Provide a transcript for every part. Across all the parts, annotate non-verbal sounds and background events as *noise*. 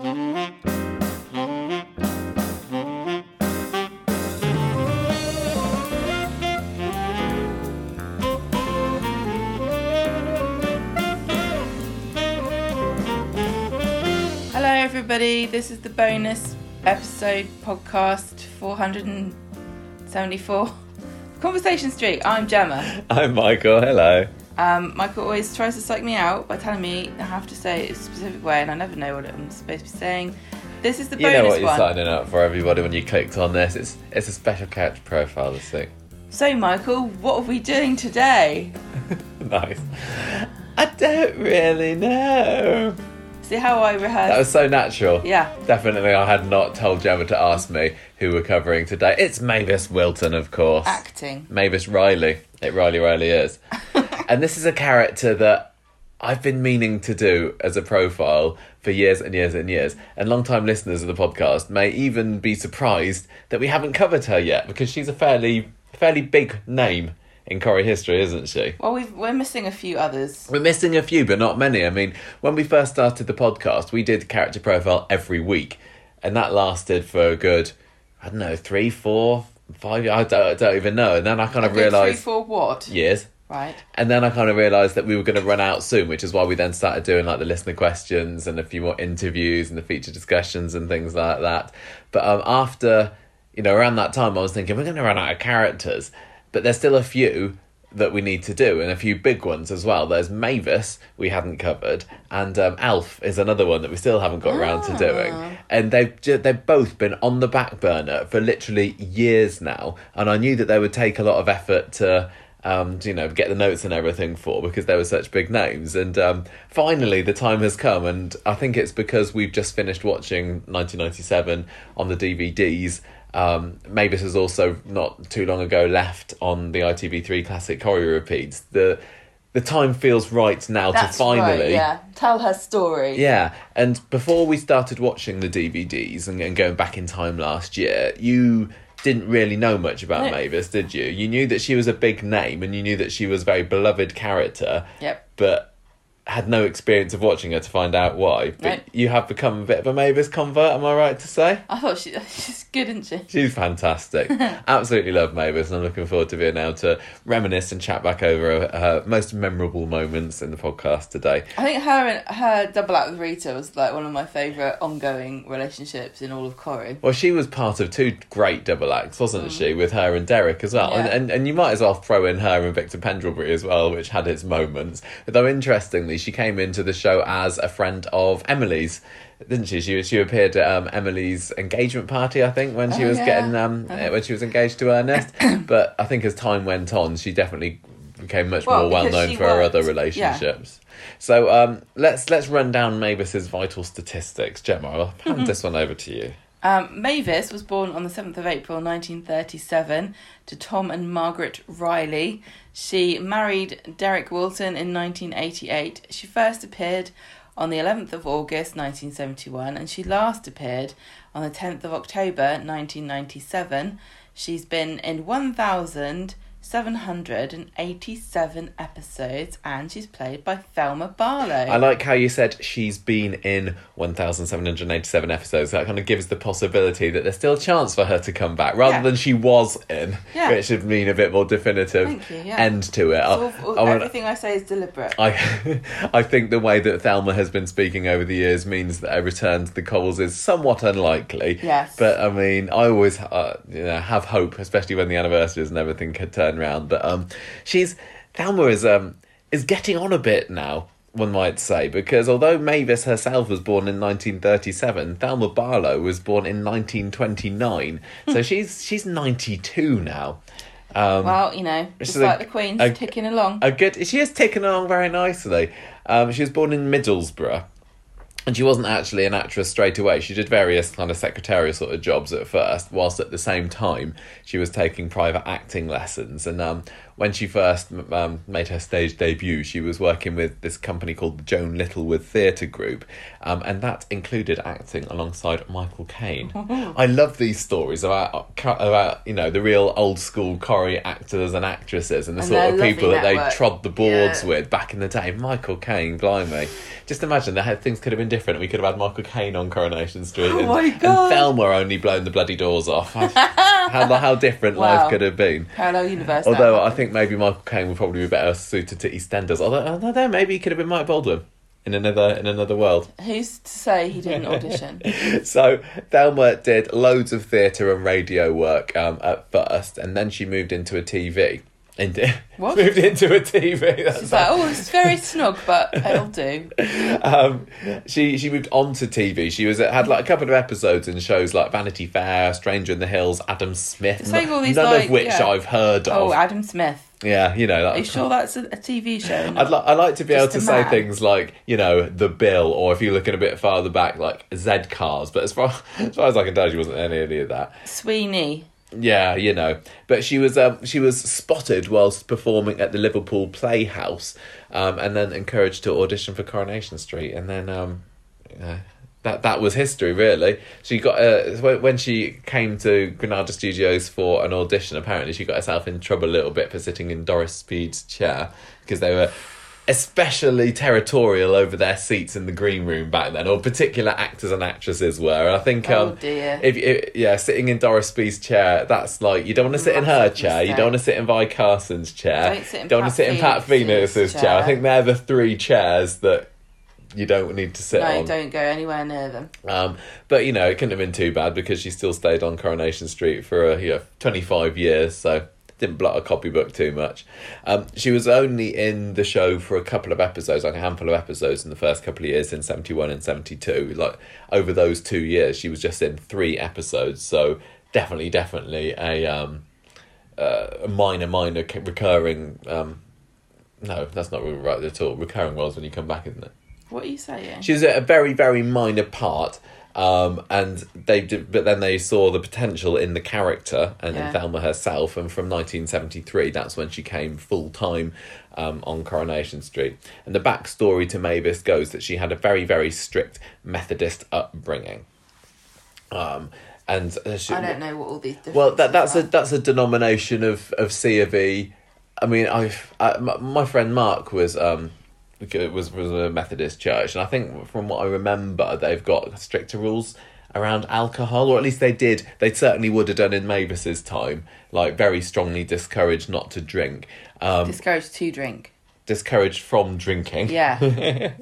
Hello, everybody. This is the bonus episode podcast 474. Conversation Street. I'm Gemma. I'm Michael. Hello. Um, Michael always tries to psych me out by telling me I have to say it a specific way, and I never know what I'm supposed to be saying. This is the You bonus know what you're one. signing up for, everybody, when you clicked on this. It's it's a special character profile. This thing. So, Michael, what are we doing today? *laughs* nice. I don't really know. See how I rehearsed? That was so natural. Yeah. Definitely, I had not told Gemma to ask me who we're covering today. It's Mavis Wilton, of course. acting. Mavis Riley. It Riley Riley is. And this is a character that I've been meaning to do as a profile for years and years and years. And long-time listeners of the podcast may even be surprised that we haven't covered her yet because she's a fairly fairly big name in Corrie history, isn't she? Well, we've, we're missing a few others. We're missing a few, but not many. I mean, when we first started the podcast, we did character profile every week, and that lasted for a good, I don't know, three, four, five. I don't, I don't even know. And then I kind of Good Three, realised four, what? years. Right. And then I kind of realised that we were going to run out soon, which is why we then started doing like the listener questions and a few more interviews and the feature discussions and things like that. But um, after, you know, around that time, I was thinking we're going to run out of characters, but there's still a few that we need to do and a few big ones as well. There's Mavis we hadn't covered, and um, Alf is another one that we still haven't got around to doing. And they've ju- they've both been on the back burner for literally years now, and I knew that they would take a lot of effort to um, you know, get the notes and everything for because they were such big names. And um, finally, the time has come, and I think it's because we've just finished watching 1997 on the DVDs. Um, Mavis has also not too long ago left on the ITV3 Classic Corrie repeats. The the time feels right now That's to finally right, yeah. Tell her story. yeah, and before we started watching the DVDs and, and going back in time last year, you didn't really know much about No. Mavis, did you? You knew that she was a big name and you knew that she was a very beloved character, Yep. but had no experience of watching her to find out why. But No. you have become a bit of a Mavis convert, am I right to say? I thought she, *laughs* she's good, isn't she? She's fantastic. *laughs* Absolutely love Mavis, and I'm looking forward to being able to reminisce and chat back over her most memorable moments in the podcast today. I think her and her double act with Rita was like one of my favourite ongoing relationships in all of Corrie. Well, she was part of two great double acts, wasn't she, with her and Derek as well? And, Mm. And and you might as well throw in her and Victor Pendlebury as well, which had its moments. Though interestingly, she came into the show as a friend of Emily's, didn't she? She she appeared at um, Emily's engagement party, I think, when she Oh, was yeah. getting um when she was engaged to Ernest. *coughs* but I think as time went on, she definitely became much Well, more well known for her worked- other yeah. relationships. So um, let's let's run down Mavis's vital statistics. Gemma, I'll hand Mm-hmm. this one over to you. Um, Mavis was born on the 7th of April 1937 to Tom and Margaret Riley. She married Derek Wilton in 1988. She first appeared on the 11th of August 1971 and she last appeared on the 10th of October 1997. She's been in 1,787 episodes and she's played by Thelma Barlow. I like how you said she's been in 1,787 episodes. That kind of gives the possibility that there's still a chance for her to come back, rather Yeah. than she was in, Yeah. which would mean a bit more definitive you, yeah. end to it. All- all- I wanna- everything I say is deliberate. I, *laughs* I think the way that Thelma has been speaking over the years means that a return to the Cobbles is somewhat unlikely. Yes. But I mean, I always uh, you know, have hope, especially when the anniversaries and everything could turn around. But um, she's Thelma is um is getting on a bit now. One might say because although Mavis herself was born in 1937, Thelma Barlow was born in 1929. Hmm. so she's she's 92 now. Um, Well, you know, just is a- like the Queen's a- ticking along. a good. She is ticking along very nicely. Um, she was born in Middlesbrough, and she wasn't actually an actress straight away. She did various kind of secretarial sort of jobs at first, whilst at the same time she was taking private acting lessons. And um, when she first um, made her stage debut, she was working with this company called the Joan Littlewood Theatre Group, um, and that included acting alongside Michael Caine. *laughs* I love these stories about about you know the real old school Corrie actors and actresses and the And sort of people that lovely they trod the boards Yeah. with back in the day. Michael Caine, blimey. Just imagine that things could have been different. We could have had Michael Caine on Coronation Street Oh and, and Thelma only blown the bloody doors off. how, how different *laughs* Wow. life could have been. Parallel universe. Although I happened. Think maybe Michael Caine would probably be better suited to EastEnders. Although, although maybe he could have been Mike Baldwin in another in another world. Who's to say he didn't audition? *laughs* So Thelma did loads of theatre and radio work um, at first, and then she moved into a TV. Into, *laughs* What? moved into a TV. That's She's like, oh, it's very snug, but it'll do. *laughs* um, she she moved on to TV. She was had like a couple of episodes in shows like Vanity Fair, Stranger in the Hills, Adam Smith. It's like all these, none like, of which yeah. I've heard of. Oh, Adam Smith. yeah, you know. That, Are you sure that's a, a TV show? I'd, li- I like to be able to say things like, you know, the bill, or if you're looking a bit farther back, like Z cars. But as far *laughs* as far as I can tell, she wasn't any, any of that. Sweeney. Yeah, you know. But she was um, she was spotted whilst performing at the Liverpool Playhouse, um, and then encouraged to audition for Coronation Street, and then um, uh, that that was history really. She got uh, when when she came to Granada Studios for an audition. Apparently, she got herself in trouble a little bit for sitting in Doris Speed's chair because they were especially territorial over their seats in the green room back then, or particular actors and actresses were. And I think Oh, um, dear. if, if yeah, sitting in Doris Speed's chair, that's like you don't want to sit in her Massive chair, you don't want to sit in Vi Carson's chair, Don't sit in don't want to sit in Pat Phoenix's Phoenix's chair. chair. I think they're the three chairs that you don't need to sit No, on. don't go anywhere near them. Um, but you know, it couldn't have been too bad because she still stayed on Coronation Street for uh, you know, 25 years, so didn't blot a copybook too much. Um, she was only in the show for a couple of episodes, like a handful of episodes in the first couple of years in 71 and 72. Like over those two years, she was just in three episodes, so definitely, definitely a, um, uh, a minor, minor recurring. Um, no, that's not really right at all. Recurring roles when you come back, isn't it? What are you saying? She's a very very minor part, um, and they did, but then they saw the potential in the character and Yeah. in Thelma herself, and from nineteen seventy three, that's when she came full time um, on Coronation Street. And the backstory to Mavis goes that she had a very very strict Methodist upbringing. Um, and uh, she, I don't know what all these. well, that that's a that's a denomination of of C of E. I mean, I've I, my, my friend Mark was um was was a Methodist church, and I think from what I remember, they've got stricter rules around alcohol, or at least they did. They certainly would have done in Mavis's time, like very strongly discouraged not to drink, um, Discouraged to drink. discouraged from drinking. Yeah.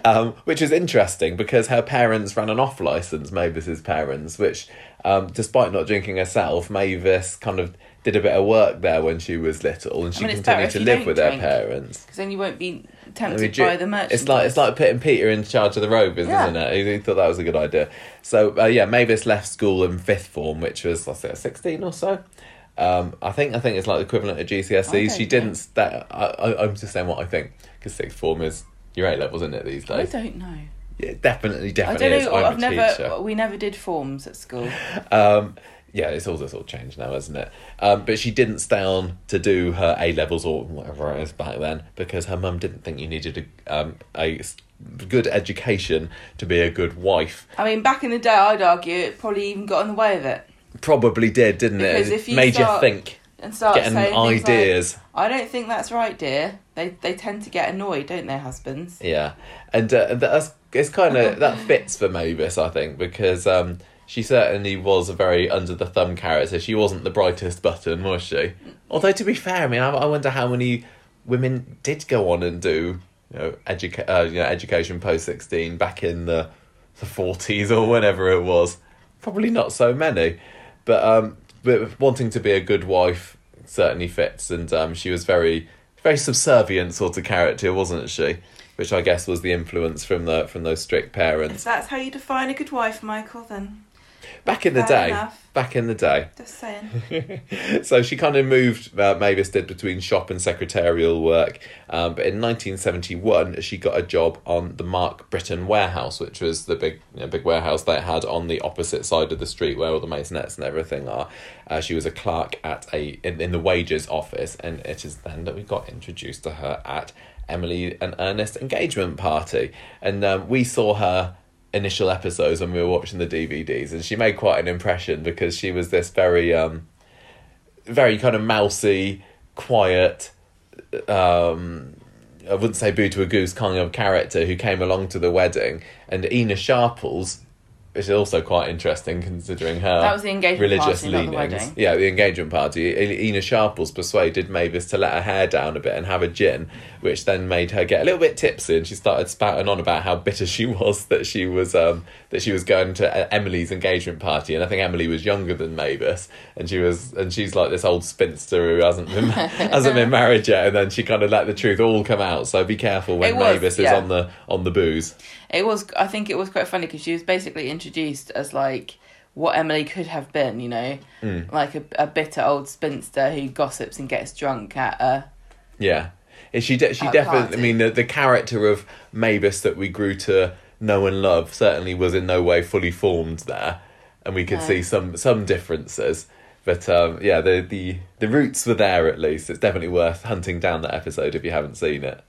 *laughs* um, which is interesting because her parents ran an off license, Mavis's parents, which, um, despite not drinking herself, Mavis kind of did a bit of work there when she was little, and she mean, continued to live with drink. her parents. Because then you won't be I tempted mean, by the merchandise. It's like it's like putting Peter in charge of the rovers, Yeah. isn't it? He, he thought that was a good idea. So uh, yeah, Mavis left school in fifth form, which was I say sixteen or so. Um, I think I think it's like the equivalent of GCSEs. I she didn't. Sta- I, I, I'm just saying what I think because sixth form is your A levels, isn't it these days. I don't know. Yeah, definitely, definitely. I don't is. know. I'm I've never. teacher. We never did forms at school. Um, yeah, it's all this all changed now, isn't it? Um, but she didn't stay on to do her A levels or whatever it is back then because her mum didn't think you needed a um, a good education to be a good wife. I mean, back in the day, I'd argue it probably even got in the way of it. Probably did, didn't Because it? if you Made start- you think, And start getting saying things like, ideas. I don't think that's right, dear. They they tend to get annoyed, don't they, husbands? Yeah, and uh, that's it's kind of *laughs* that fits for Mavis, I think, because um, she certainly was a very under the thumb character. She wasn't the brightest button, was she? Although to be fair, I mean, I, I wonder how many women did go on and do you know educa- uh, you know education post sixteen back in the the forties or whenever it was. Probably not so many, but um, but wanting to be a good wife certainly fits, and um, she was very very subservient sort of character, wasn't she? Which I guess was the influence from the from those strict If parents. that's how you define a good wife, Michael, then Back in the Fair day. enough. Back in the day. *laughs* Just saying. *laughs* so she kind of moved, uh, Mavis did, between shop and secretarial work. Um, but in 1971, she got a job on the Mark Brittain warehouse, which was the big you know, big warehouse they had on the opposite side of the street where all the maisonettes and everything are. Uh, she was a clerk at a in, in the wages office, and it is then that we got introduced to her at Emily and Ernest engagement party. And um, we saw her initial episodes when we were watching the DVDs, and she made quite an impression because she was this very, um, very kind of mousy, quiet, um, I wouldn't say boo to a goose kind of character who came along to the wedding, and Ina Sharples. Which is also quite interesting considering her That was the engagement religious party, not the leanings. Yeah, the engagement party. Ina Sharples persuaded Mavis to let her hair down a bit and have a gin, which then made her get a little bit tipsy, and she started spouting on about how bitter she *laughs* was that she was um, that she was going to uh, Emily's engagement party, and I think Emily was younger than Mavis, and she was and she's like this old spinster who hasn't been *laughs* hasn't been married yet, and then she kind of let the truth all come out. So be careful when was, Mavis is on the on the booze. It was. I think it was quite funny because she was basically introduced as like what Emily could have been. You know, Mm. like a, a bitter old spinster who gossips and gets drunk at a. Yeah, she de- she definitely. I mean, the the character of Mavis that we grew to know and love certainly was in no way fully formed there, and we could No. see some some differences. But um, yeah, the, the the roots were there at least. It's definitely worth hunting down that episode if you haven't seen it.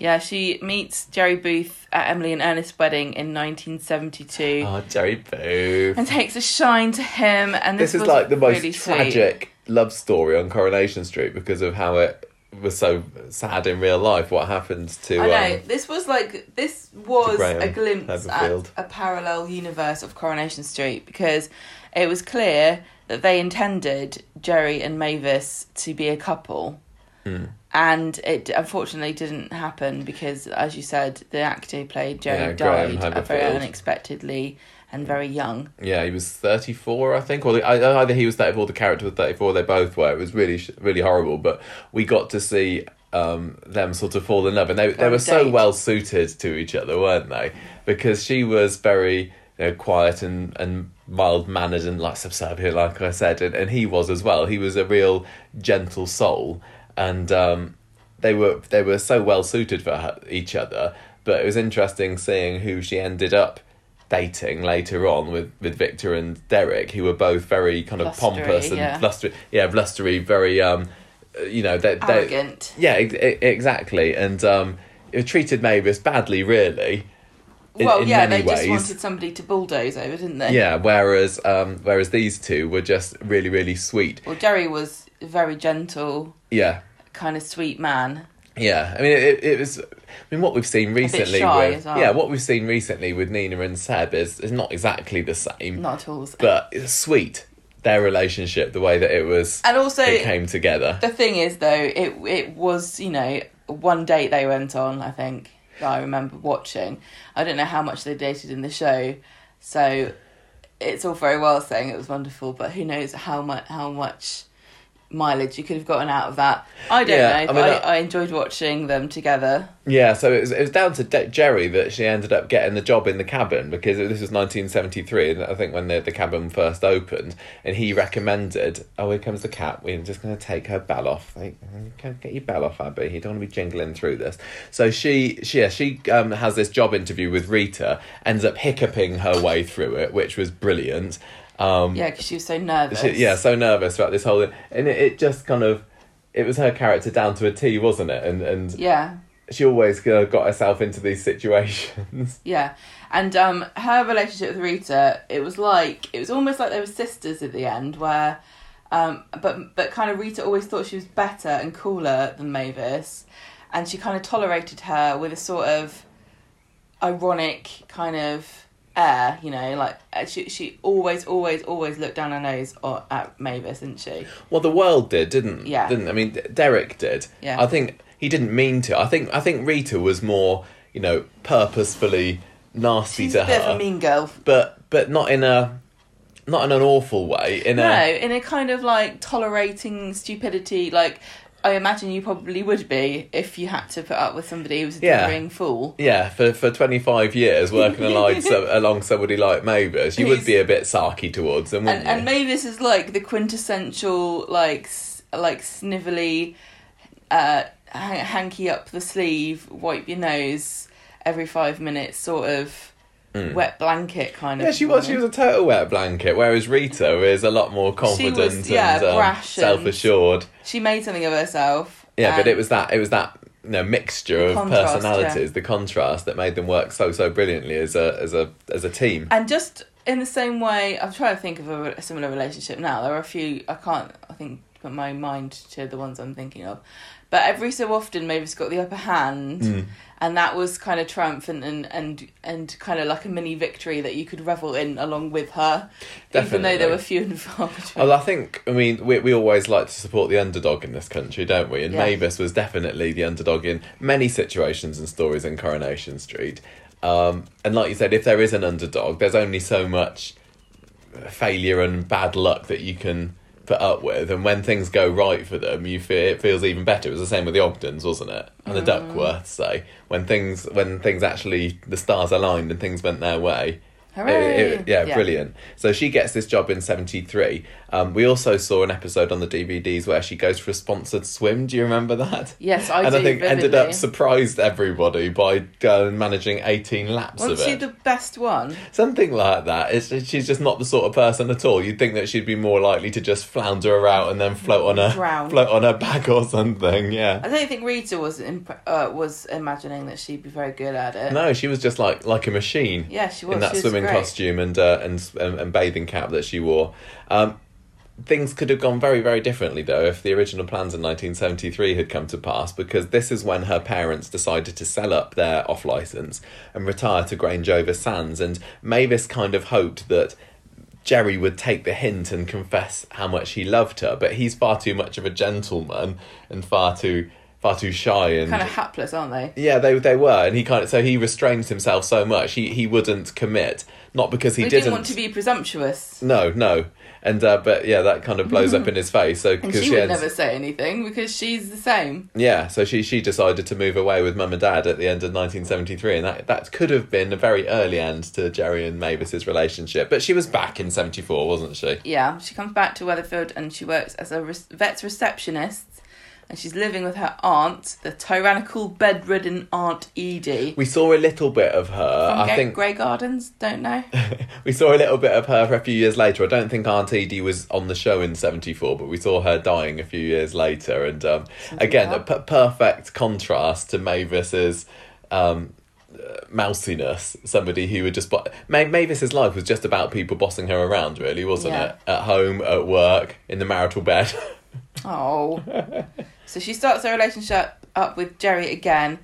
Yeah, she meets Jerry Booth at Emily and Ernest's wedding in 1972 Oh, Jerry Booth. and takes a shine to him. And this, This is was like the most really sweet. tragic love story on Coronation Street because of how it was so sad in real life. What happened to? I know Um, this was like this was a glimpse Haberfield. at a parallel universe of Coronation Street because it was clear that they intended Jerry and Mavis to be a couple, Hmm. And it unfortunately didn't happen because, as you said, the actor who played Jerry Yeah, died uh, very unexpectedly and very young. Yeah, he was thirty four, I think, or the, either he was thirty four, the character was thirty four. They both were. It was really, really horrible. But we got to see um, them sort of fall in love, and they they were a so well suited to each other, weren't they? Because she was very you know, quiet and and mild mannered and like subservient, like I said, and, and he was as well. He was a real gentle soul, and um, they were they were so well suited for her, each other. But it was interesting seeing who she ended up dating later on with, with Victor and Derek, who were both very kind of Blustery, pompous and yeah. blustery, yeah, blustery, very um, you know, they, they Arrogant. yeah, ex- ex- exactly, and um, it treated Mavis badly, really. in- well, in yeah, they just wanted somebody to bulldoze over, didn't they? Yeah, whereas um, whereas these two were just really, really sweet. Well, Jerry was very gentle, Yeah, kind of sweet man. Yeah, I mean, it, it was. I mean, what we've seen recently with well. yeah, what we've seen recently with Nina and Seb is is not exactly the same, Not at all. the same. but it's sweet. Their relationship, the way that it was, and also, it came together. the thing is, though, it it was you know one date they went on. I think that I remember watching. I don't know how much they dated in the show, so it's all very well saying it was wonderful, but who knows how much how much mileage you could have gotten out of that. I don't Yeah, know, I but mean, I, I enjoyed watching them together. Yeah, so it was, it was down to De- Jerry that she ended up getting the job in the cabin because this was 1973, and I think when the, the cabin first opened, and he recommended, oh, here comes the cat, we're just going to take her bell off. Like, "Can't get your bell off, Abby, you don't want to be jingling through this. So she, she, yeah, she um, has this job interview with Rita, ends up hiccuping her way through it, which was brilliant. Um, Yeah, because she was so nervous. she- yeah, so nervous about this whole and it, it just kind of it was her character down to a T, wasn't it? And and yeah. she always uh, got herself into these situations. *laughs* Yeah, and um, her relationship with Rita, it was like it was almost like they were sisters at the end, where, um, but but kind of Rita always thought she was better and cooler than Mavis, and she kind of tolerated her with a sort of ironic kind of air, you know, like uh, she she always always always looked down her nose o- at Mavis, didn't she? well, the world did, didn't? Yeah. Didn't I mean Derek did? Yeah. I think he didn't mean to. I think I think Rita was more you know purposefully nasty She's to a bit her, of a mean girl. but but not in a not in an awful way. In No, a in a kind of like tolerating stupidity, like I imagine you probably would be if you had to put up with somebody who was a Yeah. fool. Yeah, for for twenty five years working along so, along somebody like Mavis, you would be a bit sarky towards them, wouldn't And, and? Mavis is like the quintessential, like, like snivelly, uh, hanky up the sleeve, wipe your nose every five minutes, sort of wet blanket kind of. Mm. yeah, she was. She was a total wet blanket, whereas Rita is a lot more confident was, yeah, and um, and- self assured. She made something of herself. Yeah, but it was that it was that you know mixture of contrast, personalities, yeah. the contrast that made them work so so brilliantly as a as a as a team. And just in the same way, I'm trying to think of a, a similar relationship now. There are a few, I can't, I think, put my mind to the ones I'm thinking of. But every so often, Mavis got the upper hand, Mm. And that was kind of triumphant and, and, and kind of like a mini victory that you could revel in along with her, even though there were few and far between. Well, I think I mean we we always like to support the underdog in this country, don't we? And Yeah. Mavis was definitely the underdog in many situations and stories in Coronation Street. Um, and like you said, if there is an underdog, there's only so much failure and bad luck that you can put up with. And when things go right for them, you feel it feels even better. It was the same with the Ogdens, wasn't it? And the mm. Duckworths. Say when things when things actually the stars aligned and things went their way. Hooray! It- it- yeah, Yeah. brilliant. So she gets this job in 73. Um, we also saw an episode on the DVDs where she goes for a sponsored swim. Do you remember that? Yes, I and do. And I think ended up surprised everybody by going managing 18 laps Wasn't of she the best one? Something like that. It's, she's just not the sort of person at all. You'd think that she'd be more likely to just flounder around and then float on her Drown. float on her back or something. Yeah. I don't think Rita was imp- uh, was imagining that she'd be very good at it. No, she was just like like a machine. Yeah, she was. in that she was great. costume and, uh, and and and bathing cap that she wore. Um, things could have gone very very differently though if the original plans in 1973 had come to pass because this is when her parents decided to sell up their off license and retire to Grange over Sands and Mavis kind of hoped that Jerry would take the hint and confess how much he loved her but he's far too much of a gentleman and far too far too shy and Kind of hapless, aren't they? yeah, they they were, and he kind of so he restrains himself so much he he wouldn't commit, not because he didn't. didn't want to be presumptuous. No, no, and uh, but yeah, that kind of blows up *laughs* in his face. So And because she would ends- never say anything because she's the same. yeah, so she she decided to move away with mum and dad at the end of 1973, and that that could have been a very early end to Jerry and Mavis's relationship. But she was back in 74, wasn't she? Yeah, she comes back to Weatherfield and she works as a re- vet's receptionist. And she's living with her aunt, the tyrannical, bedridden Aunt Edie. We saw a little bit of her. From I think Grey Gardens, don't know. *laughs* we saw a little bit of her for a few years later. I don't think Aunt Edie was on the show in '74, but we saw her dying a few years later. And um, again, a perfect contrast to Mavis's um, uh, mousiness. Somebody who would just. Bo- Ma- Mavis's life was just about people bossing her around, really, wasn't Yeah. it? At home, at work, in the marital bed. *laughs* Oh. So she starts her relationship up with Jerry again.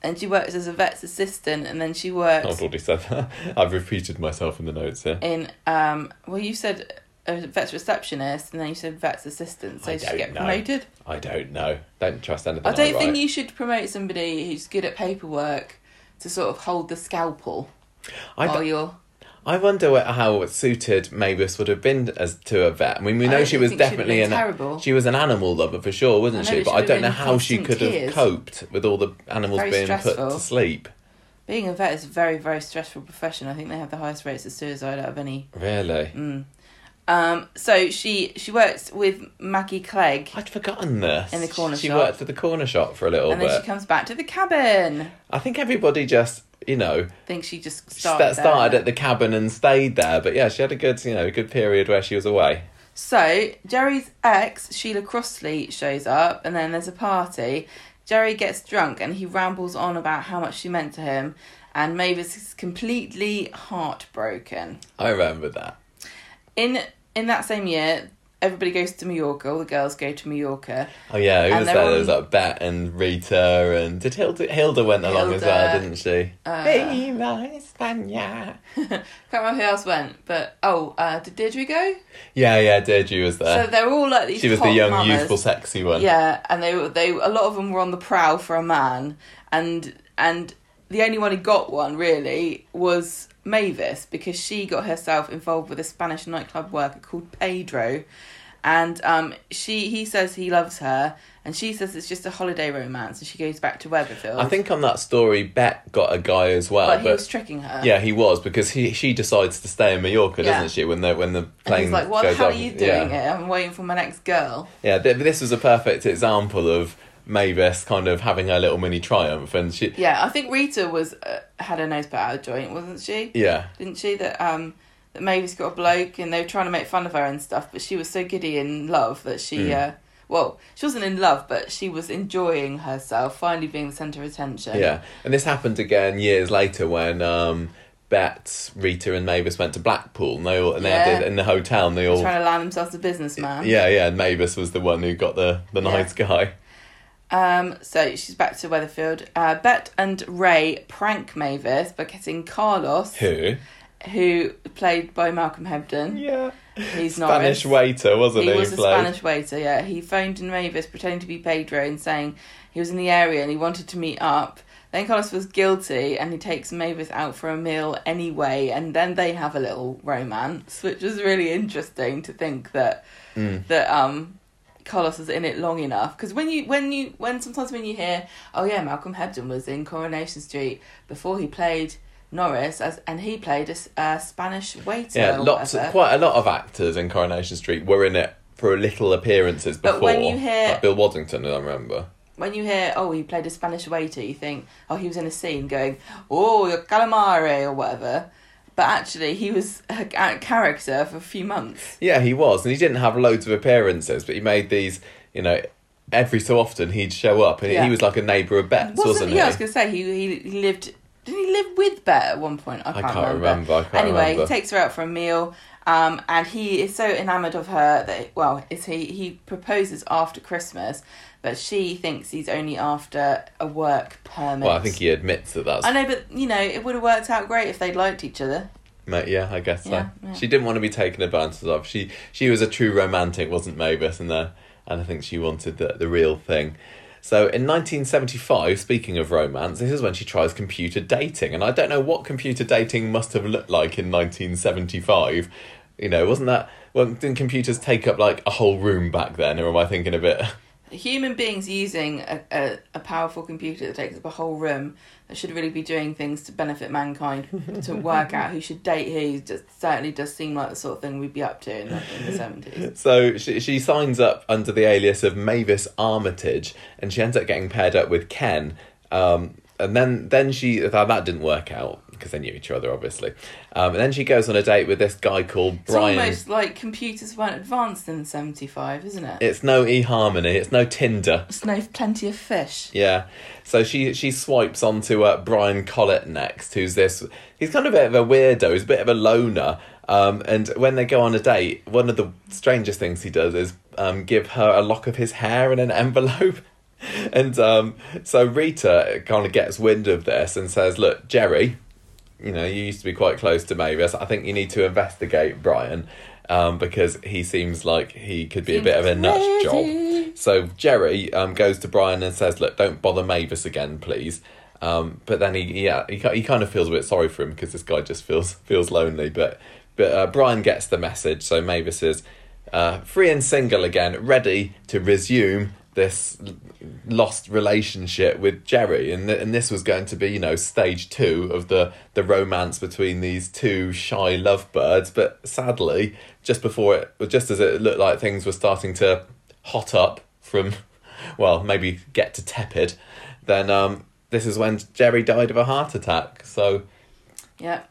And she works as a vet's assistant and then she works I've already said that. *laughs* I've repeated myself in the notes here. in um well you said a vet's receptionist and then you said vet's assistant so I she get know. promoted I don't know. Don't trust anything. i don't write. think you should promote somebody who's good at paperwork to sort of hold the scalpel I while don't- you're I wonder how suited Mavis would have been as to a vet. I mean, we know she was think she'd have definitely an terrible. she was an animal lover for sure, wasn't she? but I don't know how she could have coped with all the animals Very being put to sleep. being a vet is a very very stressful profession i think they have the highest rates of suicide out of any Really, mm. um so she she works with maggie clegg I'd forgotten this. In the corner she shop. She worked for the corner shop for a little and bit. And then she comes back to the cabin I think everybody just, you know, I think she just started, started, started there. at the cabin and stayed there. But yeah, she had a good, you know, a good period where she was away. So Jerry's ex, Sheila Crossley, shows up, and then there's a party. Jerry gets drunk and he rambles on about how much she meant to him, and Mavis is completely heartbroken. I remember that. In in that same year, everybody goes to Mallorca. All the girls go to Mallorca. Oh yeah, who was there? There was like Bet and Rita and did Hilda Hilda went along as well, didn't she? uh, Viva España. *laughs* Can't remember who else went, but oh, uh, did Deirdre go? Yeah, yeah, Deirdre was there. so they're all like these. she was the young, mamas. youthful, sexy one. Yeah, and they were- they a lot of them were on the prowl for a man, and and the only one who got one really was Mavis because she got herself involved with a Spanish nightclub worker called Pedro, And um, she he says he loves her, and she says it's just a holiday romance, and she goes back to Weatherfield. I think on that story, Bet got a guy as well. but he was tricking her. yeah, he was because he she decides to stay in Mallorca, Yeah. doesn't she? When the when the And plane he's like, "What the goes hell off. are you doing yeah. here? I'm waiting for my next girl." Yeah, th- this was a perfect example of Mavis kind of having her little mini triumph, and she Yeah, I think Rita was uh, had her nose put out of joint, wasn't she? yeah Didn't she? That um that Mavis got a bloke, and they were trying to make fun of her and stuff, but she was so giddy in love that she. Mm. Uh, well, she wasn't in love, but she was enjoying herself, finally being the centre of attention. yeah, and this happened again years later when. um Bet, Rita, and Mavis went to Blackpool, and they all and they had in the hotel, and they all Trying to land themselves a businessman. yeah, yeah. And Mavis was the one who got the the Yeah. nice guy. Um, so she's back to Weatherfield. Uh, Bet and Ray prank Mavis by getting Carlos, Who? who played by Malcolm Hebden. Yeah, He's not Spanish waiter, wasn't He he? was a played? Spanish waiter, yeah. He phoned in Mavis pretending to be Pedro and saying he was in the area and he wanted to meet up. Then Carlos was guilty and he takes Mavis out for a meal anyway, and then they have a little romance, which was really interesting to think that Mm. that um Carlos is in it long enough because when you when you when sometimes when you hear oh yeah Malcolm Hebden was in Coronation Street before he played Norris as and he played a Spanish waiter Yeah, lots, of, quite a lot of actors in Coronation Street were in it for little appearances But before. when you hear- like Bill Waddington, I remember. when you hear, oh, he played a Spanish waiter, you think, oh, he was in a scene going, oh, your calamari or whatever. But actually, he was a, character for a few months. Yeah, he was, and he didn't have loads of appearances, but he made these. You know, every so often he'd show up, and Yeah. he was like a neighbour of Bet's, Wasn't, wasn't, yeah, I was going to say, he, he, he lived, did he live with Bet at one point? I I can't, can't remember, I can't anyway, remember. he takes her out for a meal. Um, and he is so enamoured of her that well, is he he proposes after Christmas, but she thinks he's only after a work permit. Well, I think he admits that that's. I know, but you know, it would have worked out great if they'd liked each other. Yeah, I guess so. Yeah, yeah. She didn't want to be taken advantage of. She she was a true romantic, wasn't Mavis? And the, and I think she wanted the the real thing. So in 1975, speaking of romance, this is when she tries computer dating, and I don't know what computer dating must have looked like in 1975. You know, wasn't that? Well, didn't computers take up like a whole room back then, or am I thinking a bit? Human beings using a, a, a powerful computer that takes up a whole room that should really be doing things to benefit mankind *laughs* to work out who should date who just certainly does seem like the sort of thing we'd be up to in the, in the 70s. *laughs* So she she signs up under the alias of Mavis Armitage, and she ends up getting paired up with Ken. Um, and then then she that, that didn't work out because they knew each other obviously. Um, and then she goes on a date with this guy called It's Brian. almost like computers weren't advanced in 75, isn't it? It's no eHarmony. It's no Tinder. It's no plenty of fish. Yeah. So she she swipes onto uh, Brian Collett next, who's this. He's kind of a bit of a weirdo. He's a bit of a loner. Um, and when they go on a date, one of the strangest things he does is um, give her a lock of his hair in an envelope. *laughs* And um, so Rita kind of gets wind of this and says, "Look, Jerry, you know, you used to be quite close to Mavis. I think you need to investigate Brian um, because he seems like he could be a bit of a nut job." So Jerry um, goes to Brian and says, "Look, don't bother Mavis again, please." Um, but then he, yeah, he, he kind of feels a bit sorry for him because this guy just feels *laughs* feels lonely. But but uh, Brian gets the message, so Mavis is uh, free and single again, ready to resume this lost relationship with Jerry, and th- and this was going to be you know stage two of the the romance between these two shy lovebirds. But sadly, just before it, just as it looked like things were starting to hot up from, *laughs* well, maybe get to tepid, then um, this is when Jerry died of a heart attack. So Yeah.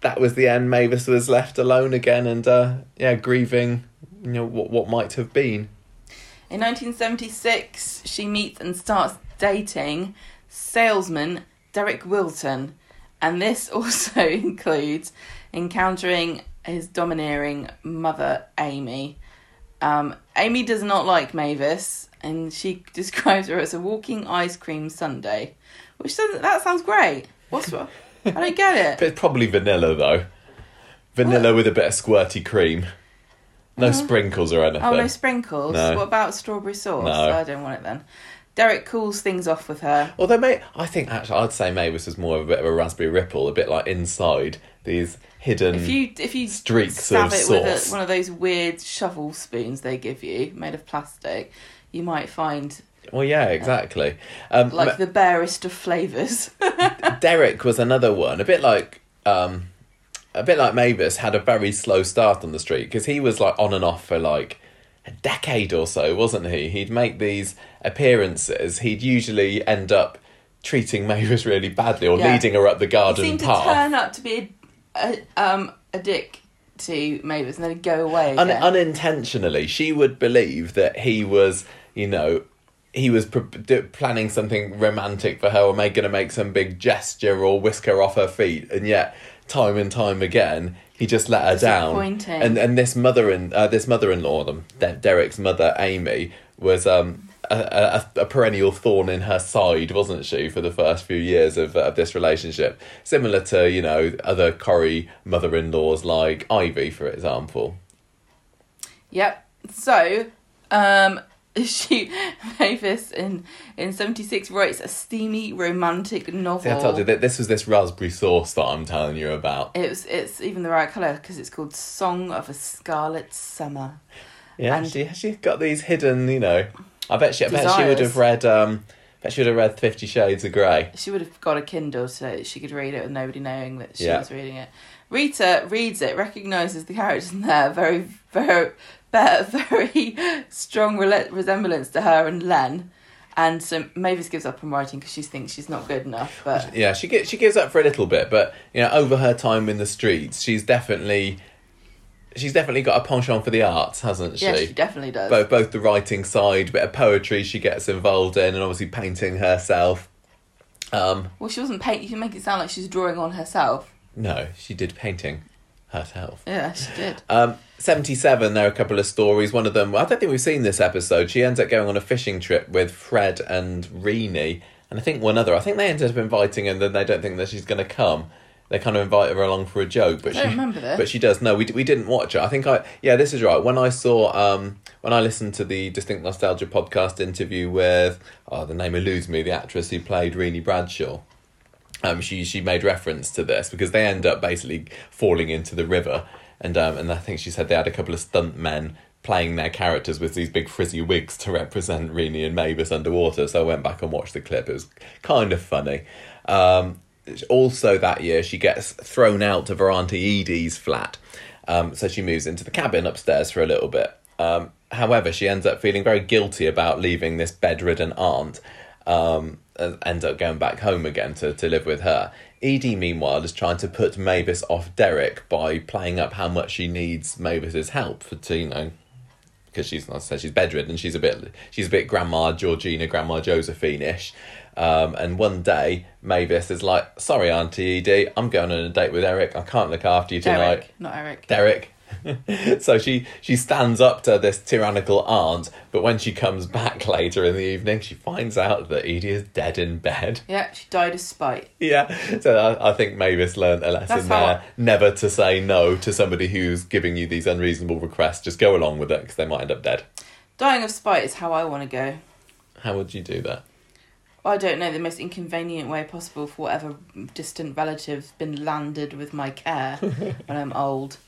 that was the end. Mavis was left alone again, and uh, yeah, grieving, you know, what what might have been. In 1976, she meets and starts dating salesman Derek Wilton, and this *laughs* also includes encountering his domineering mother, Amy. Um, Amy does not like Mavis, and she *laughs* describes her as a walking ice cream sundae, which doesn't. That sounds great. What's wrong? I don't get But it. *laughs* it's probably vanilla though. Vanilla with a bit of squirty cream. No Uh, sprinkles or anything. Oh no sprinkles. No. What about strawberry sauce? No. I don't want it then. Derek cools things off with her. Although, May, I think actually, I'd say Mavis was more of a bit of a raspberry ripple, a bit like inside these hidden. If you if you Streaks of it with sauce. a, one of those weird shovel spoons they give you, made of plastic, you might find Well, yeah, exactly. Um, like the barest of flavors. *laughs* Derek was another one, a bit like um, a bit like Mavis had a very slow start on the street because he was like on and off for like a decade or so, wasn't he? He'd make these appearances. He'd usually end up treating *laughs* Mavis really badly or Yeah. leading her up the he garden seemed to path. turn up to be a, a, um, a dick to Mavis and then he'd go away Un- unintentionally, she would believe that he was, you know, he was pr- d- planning something romantic for her or going to make some big gesture or whisk her off her feet, and yet time and time again he just let her down. And and this mother in uh, this mother-in-law, um, De- Derek's mother, Amy, was um. A, a, a perennial thorn in her side, wasn't she, for the first few years of, of this relationship? Similar to, you know, other Corrie mother in laws like Ivy, for example. Yep. So, um, *laughs* she Mavis in in seventy six writes a steamy romantic novel. See, I told you that this was this raspberry sauce that I'm telling you about. It was, it's even the right colour because it's called Song of a Scarlet Summer. Yeah, And- she she got these hidden, you know. I bet she, I bet she would have read. Um, I bet she would have read Fifty Shades of Grey. She would have got a Kindle so she could read it with nobody knowing that she Yeah. was reading it. Rita reads it, recognises the characters in there, very, very, very, *laughs* very strong resemblance to her and Len. And so Mavis gives up on writing because she thinks she's not good enough. But Yeah, she gi- she gives up for a little bit, but you know, over her time in the streets, she's definitely she's definitely got a penchant for the arts, hasn't she? yeah, she definitely does. both both the writing side, bit of poetry she gets involved in, and obviously painting herself. Um, Well, she wasn't paint. You can make it sound like she's drawing on herself. No, she did painting herself. Yeah, she did. Um, 77, there are a couple of stories. One of them, I don't think we've seen this episode. She ends up going on a fishing trip with Fred and Reenie, and I think one other. I think they ended up inviting her, and then they don't think that she's going to come. They kind of invite her along for a joke, but I don't she remember this. but she does. No, we d- we didn't watch it. I think I yeah, this is right. When I saw um when I listened to the Distinct Nostalgia podcast interview with oh the name eludes me, the actress who played Reenie Bradshaw um, she she made reference to this because they end up basically falling into the river, and um, and I think she said they had a couple of stunt men playing their characters with these big frizzy wigs to represent Reenie and Mavis underwater. So I went back and watched the clip. It was kind of funny. Um, also that year, she gets thrown out of her auntie Edie's flat, um, so she moves into the cabin upstairs for a little bit. Um, however, she ends up feeling very guilty about leaving this bedridden aunt um, and ends up going back home again to, to live with her. Edie, meanwhile, is trying to put Mavis off Derek by playing up how much she needs Mavis's help for to, you know, because she's not said she's bedridden. She's a bit she's a bit Grandma Georgina, Grandma Josephine ish. Um, and one day Mavis is like, "Sorry, Auntie Edie, I'm going on a date with Eric. I can't look after you tonight." Derek, not Eric. Derek. *laughs* so she she stands up to this tyrannical aunt, but when she comes back later in the evening, she finds out that Edie is dead in bed. *laughs* Yeah, she died of spite. Yeah, so I, I think Mavis learned a lesson That's there: never to say no to somebody who's giving you these unreasonable requests. Just go along with it because they might end up dead. Dying of spite is how I want to go. How would you do that? I don't know the most inconvenient way possible for whatever distant relative's been landed with my care *laughs* when I'm old.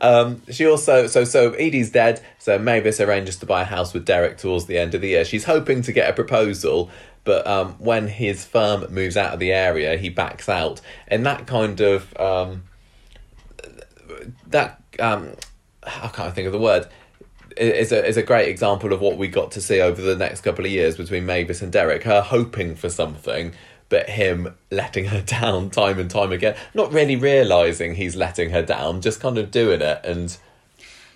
Um, she also so so Edie's dead, so Mavis arranges to buy a house with Derek towards the end of the year. She's hoping to get a proposal, but um, when his firm moves out of the area, he backs out, and that kind of um, that um, I can't think of the word. Is a is a great example of what we got to see over the next couple of years between Mavis and Derek. Her hoping for something, but him letting her *laughs* down time and time again. Not really realizing he's letting her down, just kind of doing it. And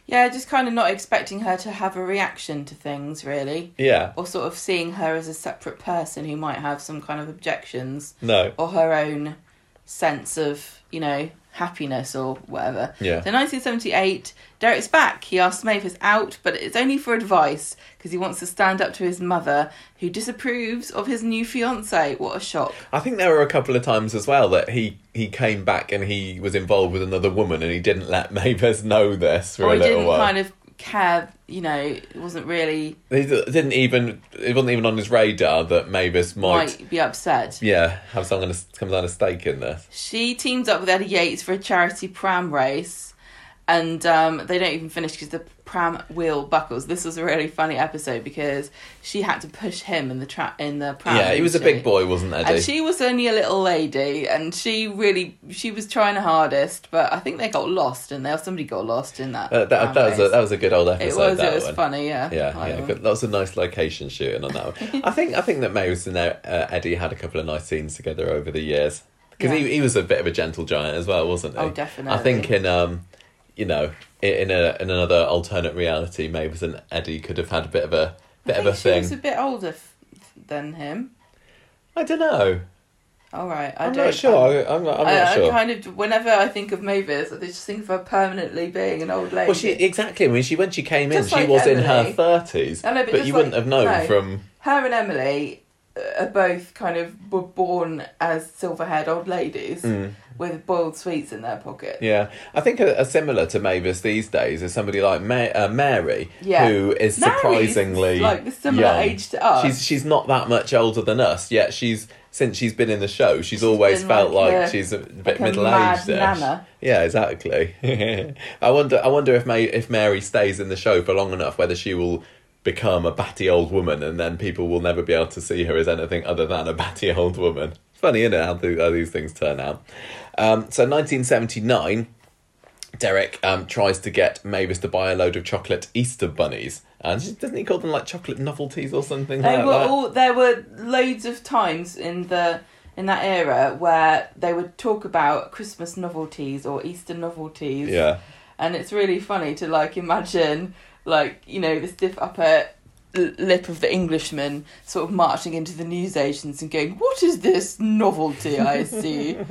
Yeah, just kind of not expecting her to have a reaction to things, really. yeah, Or sort of seeing her as a separate person who might have some kind of objections no, or her own sense of, you know, happiness or whatever. Yeah. So 1978, Derek's back. He asks Mavis out, but it's only for advice because he wants to stand up to his mother who disapproves of his new fiance. What a shock. I think there were a couple of times as well that he he came back and he was involved with another woman and he didn't let *laughs* Mavis know this for or a little while. kind of care. You know, it wasn't really He didn't even. It wasn't even on his radar that Mavis might. might be upset. Yeah, have someone gonna come down a stake in this. She teams up with Eddie Yates for a charity pram race, and um, they don't even finish because the pram wheel buckles. This was a really funny episode because she had to push him in the trap in the pram. yeah, he was a she? big boy, wasn't Eddie? And she was only a little lady, and she really she was trying her hardest, but I think they got lost and there. Somebody got lost in that. Uh, that, that was a, that was a good old episode. it was that it was one. funny, yeah. Yeah, I yeah, good. Lots of nice location shooting on that one. *laughs* I think I think that Mavis and uh, Eddie had a couple of nice scenes together over the years because Yeah. he he was a bit of a gentle giant as well, wasn't he? Oh, definitely. I think in um, you know, in a in another alternate reality, Mavis and Eddie could have had a bit of a bit of a she thing. was a bit older f- than him. I don't know. All right, I I'm don't. not sure. I, I'm not, I'm I, not I sure. kind of whenever I think of Mavis, I just think of her permanently being an old lady. Well, she exactly. I mean, she when she came in, Just she like was in her Emily. thirties, I know, but but just you wouldn't like- have known no. from. her and Emily uh, are both kind of were born as silver-haired old ladies with boiled sweets in their pocket. Yeah, I think a, a similar to Mavis these days is somebody like Ma- uh, Mary, Yeah. who is Mary's surprisingly like similar young. age to us. She's she's not that much older than us, yet she's since she's been in the show, she's, always felt like like, a- she's a bit like middle aged. Yeah, exactly. *laughs* I wonder. I wonder if May if Mary stays in the show for long enough, whether she will become a batty old woman, and then people will never be able to see her as anything other than a batty old woman. Funny, isn't it, how, th- how these things turn out? Um, so, 1979, Derek um, tries to get Mavis to buy a load of chocolate Easter bunnies, and she- doesn't he call them like chocolate novelties or something They like were that? all there were loads of times in the in that era where they would talk about Christmas novelties or Easter novelties. Yeah. And it's really funny to like imagine like, you know, the stiff upper lip of the Englishman sort of marching into the newsagents and going, What is this novelty I see? *laughs*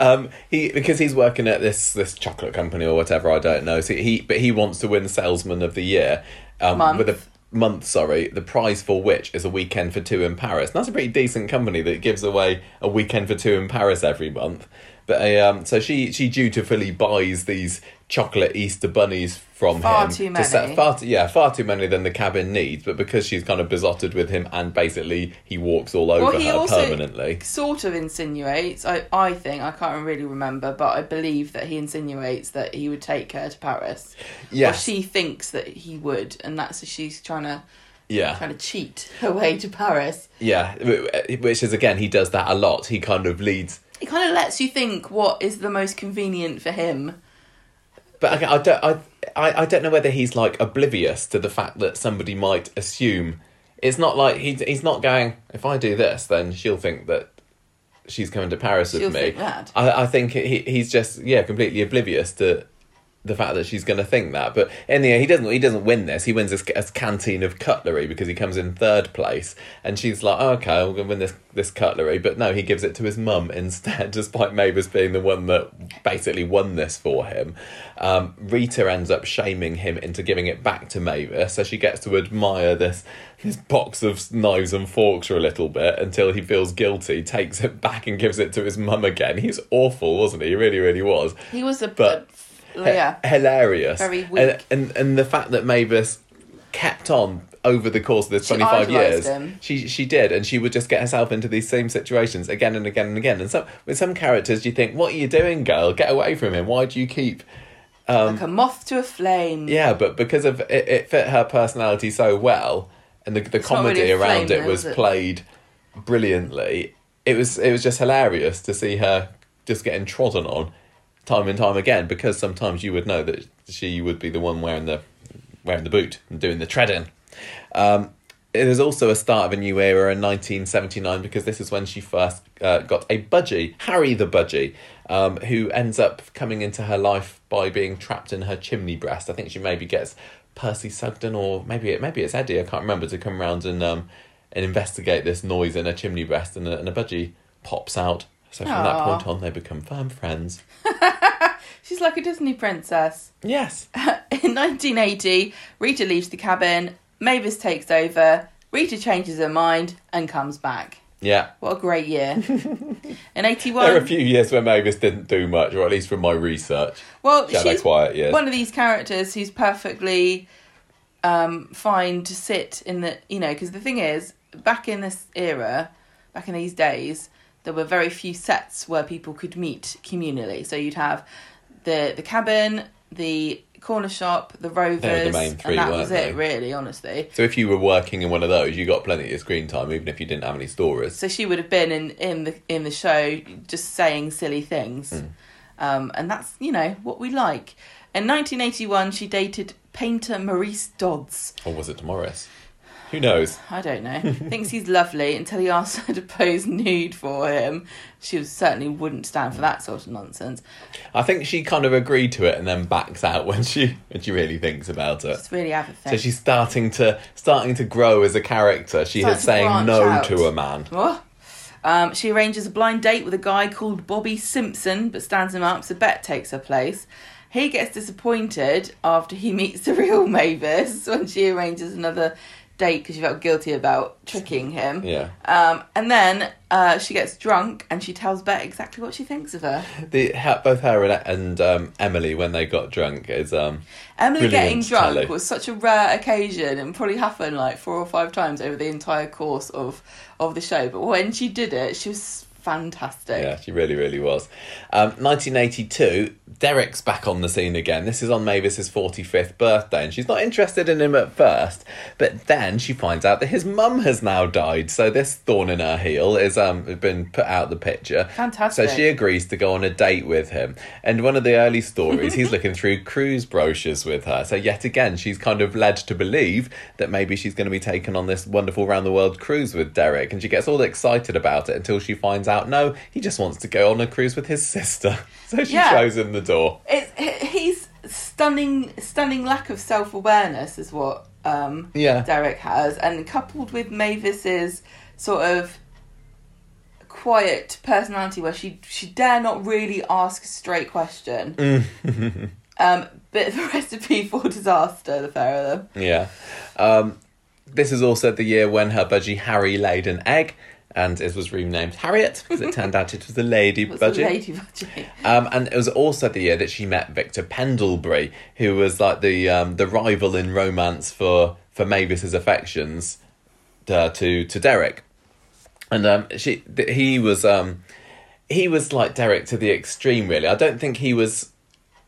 Um, he because he's working at this this chocolate company or whatever I don't know. So he but he wants to win salesman of the year. Um, Month. with a month, sorry, the prize for which is a weekend for two in Paris. And that's a pretty decent company that gives away a weekend for two in Paris every month. But uh, um, so she she dutifully buys these chocolate Easter bunnies from Far him. too to set- many. far too, yeah, far too many than the cabin needs. But because she's kind of besotted with him, and basically he walks all over well, he her also permanently. sort of insinuates, I, I think, I can't really remember, but I believe that he insinuates that he would take her to Paris. Or she thinks that he would, and that's she's trying to Yeah. trying to cheat her way to Paris. Yeah, which is again, he does that a lot. He kind of leads, It kind of lets you think what is the most convenient for him. but I, I don't, I, I, I don't know whether he's like oblivious to the fact that somebody might assume. It's not like he's he's not going. If I do this, then she'll think that she's coming to Paris She'll with me. think that. I, I think he he's just yeah completely oblivious to the fact that she's going to think that. But in the end, he doesn't. He doesn't win this. He wins this, this canteen of cutlery because he comes in third place, and she's like, oh, "Okay, I'm going to win this this cutlery." But no, he gives it to his mum instead, *laughs* despite Mavis being the one that basically won this for him. Um, Rita ends up shaming him into giving it back to Mavis, so she gets to admire this this box of knives and forks for a little bit until he feels guilty, takes it back and gives it to his mum again. He's awful, wasn't he? He really, really was He was a But- a- yeah. H- hilarious. Very And, weak. and and the fact that Mavis kept on over the course of this She twenty five years, him. she she did, and she would just get herself into these same situations again and again and again. And so with some characters, you think, "What are you doing, girl? Get away from him! Why do you keep?" Um, like a moth to a flame. Yeah, but because of it, it fit her personality so well, and the the not comedy really around flame it was it? played brilliantly. It was it was just hilarious to see her just getting trodden on time and time again because sometimes you would know that she would be the one wearing the wearing the boot and doing the treading. Um, it is also a start of a new era in 1979 because this is when she first uh, got a budgie, Harry the budgie, um, who ends up coming into her life by being trapped in her chimney breast. I think she maybe gets Percy Sugden or maybe it maybe it's Eddie. I can't remember to come round and um, and investigate this noise in her chimney breast, and a, and a budgie pops out. So from that point on, they become firm friends. *laughs* She's like a Disney princess. Yes. *laughs* In 1980, Rita leaves the cabin, Mavis takes over, Rita changes her mind and comes back. Yeah. What a great year. *laughs* In 81. There are a few years where Mavis didn't do much, or at least from my research. Well, She she's quiet years. one of these characters who's perfectly um, fine to sit in the, you know, because the thing is, back in this era, back in these days, there were very few sets where people could meet communally. So you'd have the the cabin, the corner shop, the rovers, main three, and that was they? it, really, honestly. So if you were working in one of those, you got plenty of screen time, even if you didn't have any stories. So she would have been in, in the in the show just saying silly things, Hmm. um, and that's you know what we like. In 1981, she dated painter Maurice Dodds. Or was it Morris? Who knows? I don't know. Thinks he's lovely until he asks her to pose nude for him. She certainly wouldn't stand for that sort of nonsense. I think she kind of agreed to it and then backs out *laughs* when she when she really thinks about it. It's really. So she's starting to starting to grow as a character. She is to saying branch no out. to a man. Oh. Um, she arranges a blind date with a guy called Bobby Simpson, but stands him up, so Bet takes her place. He gets disappointed after he *laughs* meets the real Mavis when she arranges another date because she felt guilty about tricking him. Yeah. Um, and then uh, she gets drunk and she tells Bet exactly what she thinks of her. The ha- both her and, and um, Emily when they got drunk is um Emily getting drunk telly. was such a rare occasion and probably happened like four or five times over the entire course of of the show. But when she did it, she was fantastic. Yeah, she really, really was. Um, 1982, Derek's back on the scene again. This is on Mavis's 45th birthday, and she's not interested in him at first, but then she finds out that his mum has now died. So this thorn in her heel is um been put out the picture. Fantastic. So she agrees to go on a date with him. And one of the early stories, he's *laughs* looking through cruise brochures with her. So yet again, she's kind of led to believe that maybe she's going to be taken on this wonderful round the world cruise with Derek, and she gets all excited about it until she finds out no, he just wants to go on a cruise with his sister. *laughs* So she Yeah. shows him the door. It's he- he's stunning, stunning lack of self awareness is what um, Yeah. Derek has, and coupled with Mavis's sort of quiet personality, where she she dare not really ask a straight question. *laughs* um, bit of a *laughs* recipe for disaster. The pair of them. Yeah. Um, this is also the year when her budgie Harry laid an egg, and it was renamed Harriet because it turned out it was a lady Budget. What's the lady budgie? Um, and it was also the year that she met Victor Pendlebury, who was like the um, the rival in romance for for Mavis's affections uh, to to Derek, and um, she th- he was um, he was like Derek to the extreme. Really, I don't think he was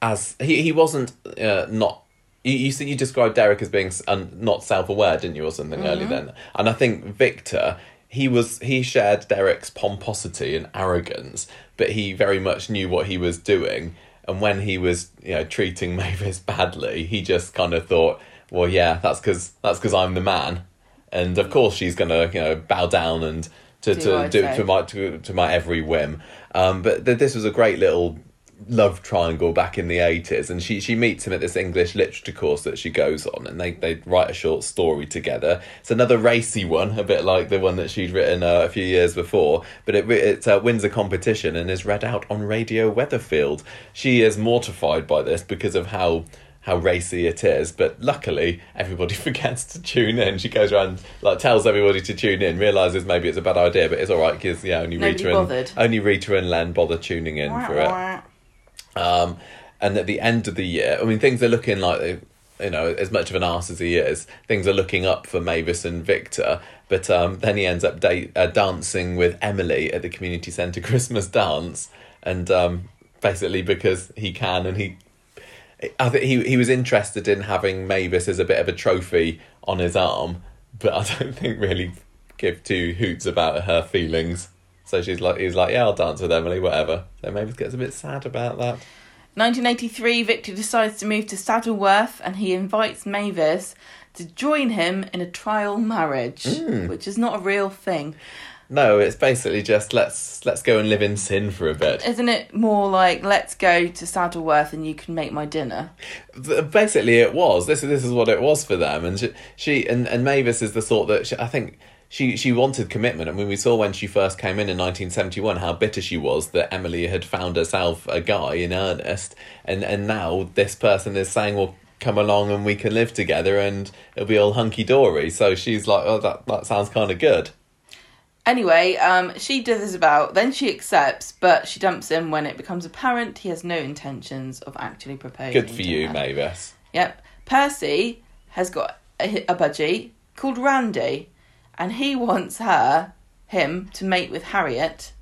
as he he wasn't uh, not. You, you said you described Derek as being un, not self aware, didn't you, or something earlier then? And I think Victor, he was he shared Derek's pomposity and arrogance, but he very much knew what he was doing. And when he was, you know, treating *laughs* Mavis badly, he just kind of thought, "Well, yeah, that's because that's because I'm the man." And of course, she's gonna, you know, bow down and to Do to do say. to my to, to my every whim. Um, but th- this was a great little love triangle back in the 80s and she she meets him at this english literature course that she goes on and they they write a short story together it's another racy one a bit like the one that she'd written uh, a few years before but it it uh, wins a competition and is read out on radio weatherfield she is mortified by this because of how how racy it is, but luckily everybody *laughs* forgets to tune in. She goes around like tells everybody to tune in, realizes maybe it's a bad idea, but it's all right because yeah, only Nobody Rita bothered. and only Rita and Len bother tuning in for it. Um, and at the end of the year, I mean, things are looking like they- you know, as much of an ass as he is, things are looking up for Mavis and Victor. But um, then he ends up da- uh, dancing with Emily at the community centre *laughs* Christmas dance, and um, basically because he can, and he, I think he he was interested in having Mavis as a bit of a trophy on his arm, but I *laughs* don't think really give two hoots about her feelings. So she's like, he's like, yeah, I'll dance with Emily, whatever. So Mavis gets a bit sad about that. 1983, Victor decides to move to Saddleworth and he invites Mavis to join him in a trial marriage, Hmm. which is not a real thing. No, it's basically just let's let's go and live in sin for a bit. Isn't it more like, let's go to Saddleworth and you can make my dinner? Basically, it was. This this is what it was for them, and she, she and, and Mavis is the sort that she, I think she she wanted commitment. I mean, we saw when she first came in in nineteen seventy one how bitter she was that Emily had found herself a guy in earnest, and and now this person is saying, well. Come along and we can live together and it'll be all hunky dory. So she's like, oh, that that sounds kind of good. Anyway, um, she dithers about, then she accepts, but she dumps him when it becomes apparent he has no intentions of actually proposing. Good for you, her. Mavis. Yep. Percy has got a, a budgie called Randy, and he wants her, him, to mate with Harriet.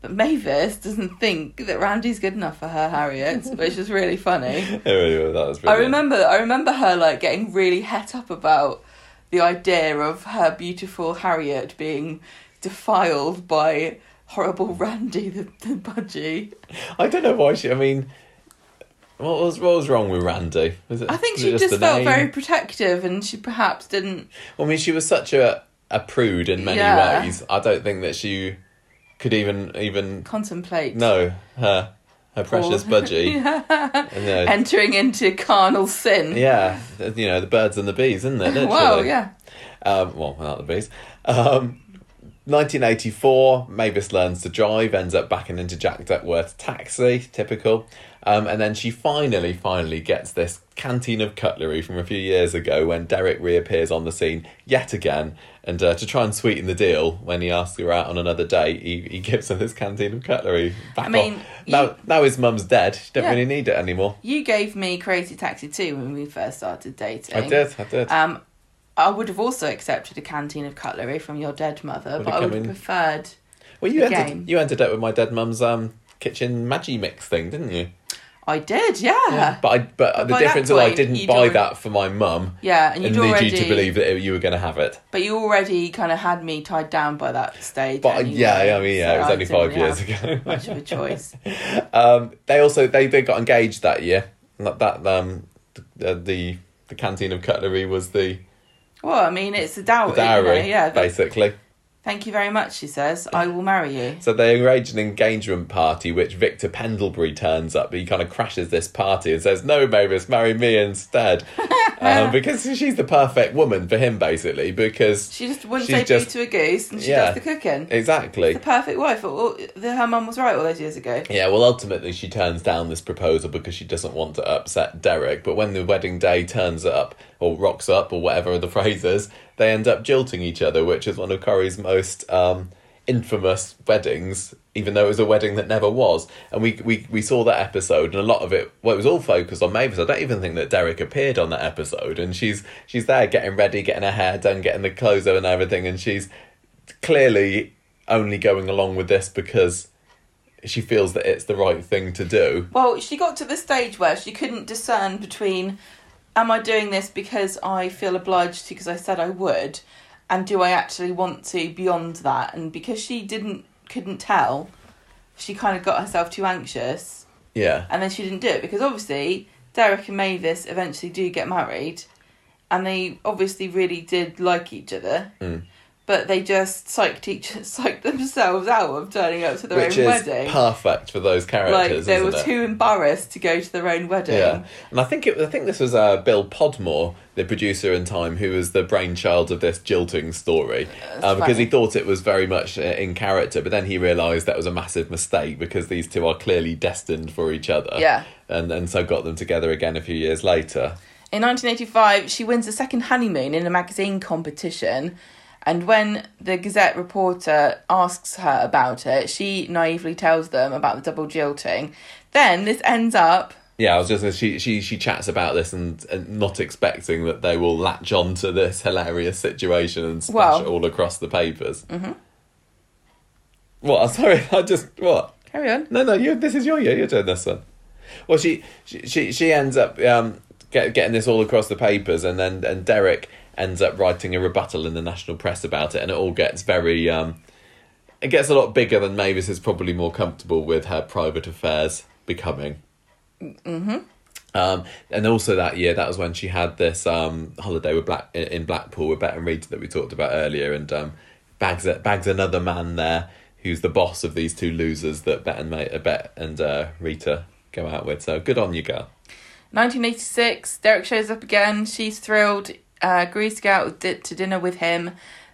But Mavis doesn't think that Randy's good enough for her Harriet, *laughs* which is really funny. *laughs* It really that was I remember I remember her like getting really het up about the idea of her beautiful Harriet being defiled by horrible Randy the, the budgie. I don't know why she. I mean, what was what was wrong with Randy? Was it, I think she just, the felt name? very protective and she perhaps didn't Well, I mean, she was such a a prude in many Yeah. ways. I don't think that she could even even contemplate No, her her precious budgie. *laughs* yeah. And, uh, entering into carnal sin. yeah, you know the birds and the bees, isn't it? *laughs* Literally? yeah. Um, well, without the bees. Um, 1984, Mavis learns to drive, ends up backing into Jack Duckworth's taxi, typical. Um, and then she finally, finally gets this canteen of cutlery from a few years ago when Derek reappears on the scene yet again. And uh, to try and sweeten the deal, when he asks her out on another date, he, he gives her this canteen of cutlery. Back I mean, off. now, now his mum's dead. She don't Yeah. really need it anymore. You gave me Crazy Taxi too when we first started dating. I did, I did. Um, I would have also accepted a canteen of cutlery from your dead mother, Would but I would have preferred. well, you ended, you ended up with my dead mum's um, kitchen Magimix thing, didn't you? I did, yeah. But I, but, But the difference is I didn't buy already- that for my mum Yeah, and and you'd need already. you to believe that it, you were going to have it. But you already kind of had me tied down by that stage. But anyway, yeah, I mean, yeah, so it was I only five really years ago. Much of a choice. *laughs* um, they also they, they got engaged that year. That um the, the the canteen of cutlery was the, Well, I mean, it's a dowry. the dowry, you know, yeah. basically. Thank you very much, she says. I will marry you. So they arrange an engagement party, which Victor Pendlebury turns up. He kind of crashes this party and says, "No, Mavis, marry me instead," *laughs* um, because she's the perfect woman for him, basically. Because She just wouldn't say just- boo to a goose, and she Yeah. does the cooking. exactly, The perfect wife. All, the, her mum was right all those years ago. Yeah, well, ultimately, she turns down this proposal because she doesn't want to upset Derek. But when the wedding day turns up, or rocks up, or whatever the *laughs* phrase is, they end up jilting each other, which is one of Corrie's most um, infamous weddings, even though it was a wedding that never was. And we, we, we saw that episode, and a lot of it, well, it was all focused on Mavis. I don't even think that Derek appeared on that episode. And she's she's there getting ready, getting her hair done, getting the clothes on and everything. And she's clearly only going along with this because she feels that it's the right thing to do. Well, she got to the stage where she couldn't discern between am I doing this because I feel obliged to because I said I would and do I actually want to beyond that and because she didn't couldn't tell she kind of got herself too anxious Yeah. and then she didn't do it because obviously Derek and Mavis eventually do get married and they obviously really did like each other Mm. But they just psyched each *laughs* psyched themselves out of turning up to their Which own is wedding perfect for those characters. like they were it? too embarrassed to go to their own wedding. Yeah, and I think it. I think this was uh, Bill Podmore, the producer in Time, who was the brainchild of this jilting story, uh, because he thought it was very much uh, in character. But then he realised that was a massive mistake because these two are clearly destined for each other. Yeah. and and so got them together again a few years later. In 1985, she wins a second honeymoon in a magazine competition, and when the Gazette reporter asks her about it, she naively tells them about the double jilting. Then this ends up. Yeah, I was just she she she chats about this and, and not expecting that they will latch on to this hilarious situation and splash Well- it all across the papers. Mm-hmm. What? I'm sorry. *laughs* I just what? Carry on. No, no. You. This is your year. You're doing this one. Well, she she she, she ends up um, get, getting this all across the papers, and then and Derek ends up writing a rebuttal in the national press about it, and it all gets very. Um, it gets a lot bigger than Mavis is probably more comfortable with her private affairs becoming. Mm-hmm. Um, and also that year, that was when she had this um, holiday with Black in Blackpool with Bet and Rita that we talked about earlier, and um, bags bags another man there who's the boss of these two losers that Bet and Ma- uh, Bet and uh, Rita go out with. So good on you, girl. 1986, Derek shows up again. She's thrilled. Uh, agrees to go out to dinner with him.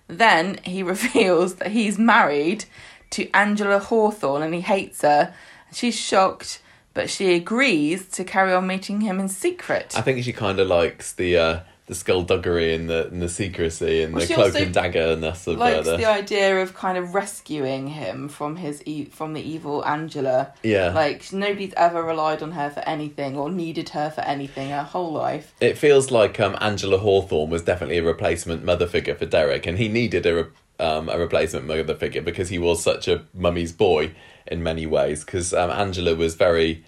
Then he *laughs* reveals that he's married to Angela Hawthorne and he hates her. She's shocked, but she agrees to carry on meeting him in secret. I think she kind of likes the uh, the skullduggery and the and the secrecy and Well, the cloak and daggerness of uh, Likes the, the idea of kind of rescuing him from his e- from the evil Angela. yeah. Like nobody's ever relied on her for anything or needed her for anything her whole life. It feels like um, Angela Hawthorne was definitely a replacement mother figure for Derek, and he needed a re- um, a replacement mother figure because he was such a mummy's boy in many ways. Because um, Angela was very,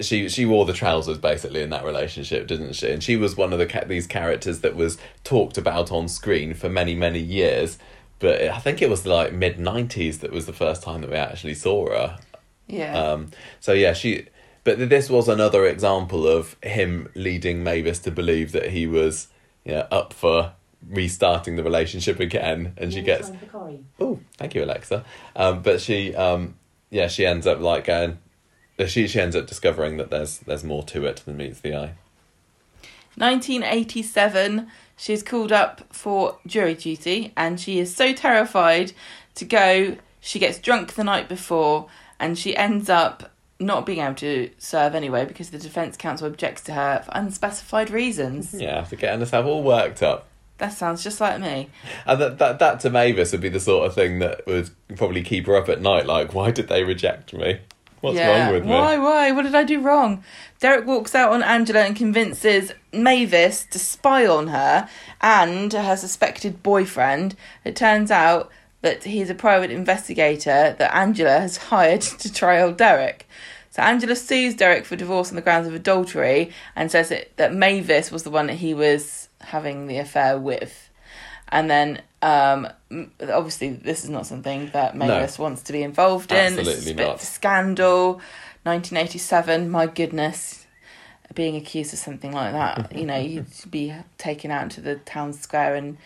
she she wore the trousers basically in that relationship, didn't she? And she was one of the ca- these characters that was talked about on screen for many many years. But I think it was like mid nineties that was the first time that we actually saw her. Yeah. Um, so yeah, she. But this was another example of him leading Mavis to believe that he was, you know, up for restarting the relationship again, and she gets. Oh, thank you, Alexa. Um, but she, um, yeah, she ends up like going. Uh, she she ends up discovering that there's there's more to it than meets the eye. 1987, she's called up for jury duty and she is so terrified to go. She gets drunk the night before and she ends up not being able to serve anyway because the defence counsel objects to her for unspecified reasons. Yeah, after getting herself all worked up. That sounds just like me. And that, that that to Mavis would be the sort of thing that would probably keep her up at night. Like, why did they reject me? What's wrong with me? Why, why? What did I do wrong? Derek walks out on Angela and convinces Mavis to spy on her and her suspected boyfriend. It turns out that he's a private investigator that Angela has *laughs* hired to trial Derek. So Angela sues Derek for divorce on the grounds of adultery and says that, that Mavis was the one that he was having the affair with. And then, um, obviously, this is not something that Mavis wants to be involved in. Absolutely not. scandal. 1987, my goodness, being accused of something like that, *laughs* you know, you'd be taken out into the town square and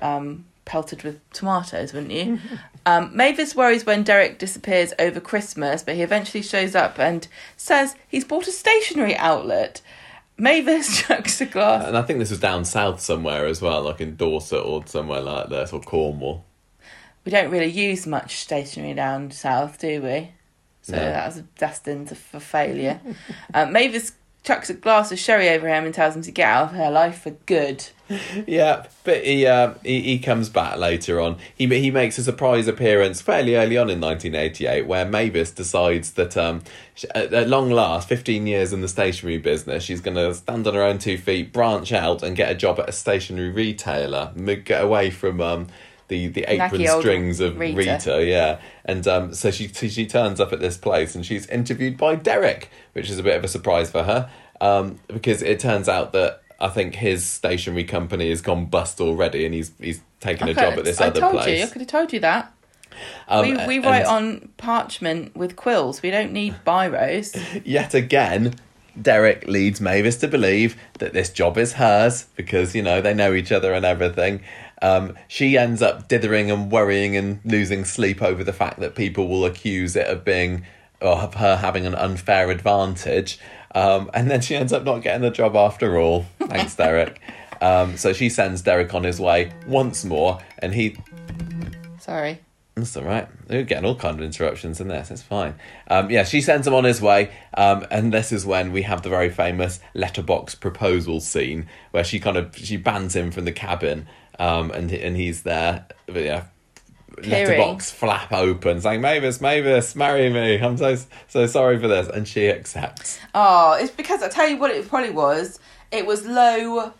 um, pelted with tomatoes, wouldn't you? *laughs* um, Mavis worries when Derek disappears over Christmas, but he eventually shows up and says he's bought a stationery outlet. Mavis *laughs* chucks a glass. And I think this was down south somewhere as well, like in Dorset or somewhere like this, or Cornwall. We don't really use much stationery down south, do we? So No. that was destined for failure. um, *laughs* Mavis chucks a glass of sherry over him and tells him to get out of her life for good. *laughs* Yeah, but he, uh, he he comes back later on. He he makes a surprise appearance fairly early on in 1988, where Mavis decides that um, at long last, 15 years in the stationery business, she's going to stand on her own two feet, branch out, and get a job at a stationery retailer, get away from um, the the apron strings of Rita. Rita. yeah. And um, so she she turns up at this place, and she's interviewed by Derek, which is a bit of a surprise for her, um, because it turns out that. I think his stationery company has gone bust already, and he's he's taken a job at this I other told place. you, I could have told you that. Um, we we write on parchment with quills. We don't need biros. *laughs* yet again. Derek leads Mavis to believe that this job is hers because you know they know each other and everything. Um, she ends up dithering and worrying and losing sleep over the fact that people will accuse it of being or of her having an unfair advantage. Um, and then she ends up not getting the job after all. Thanks, *laughs* Derek. Um, so she sends Derek on his way once more, and he Sorry. that's all right. We're getting all kind of interruptions in this. It's fine. Um, yeah, she sends him on his way, um, and this is when we have the very famous letterbox proposal scene where she kind of she bans him from the cabin, um, and and he's there. But yeah, letterbox flap open, saying Mavis, Mavis, marry me. I'm so so sorry for this, and she accepts. Oh, it's because I tell you what it probably was. It was low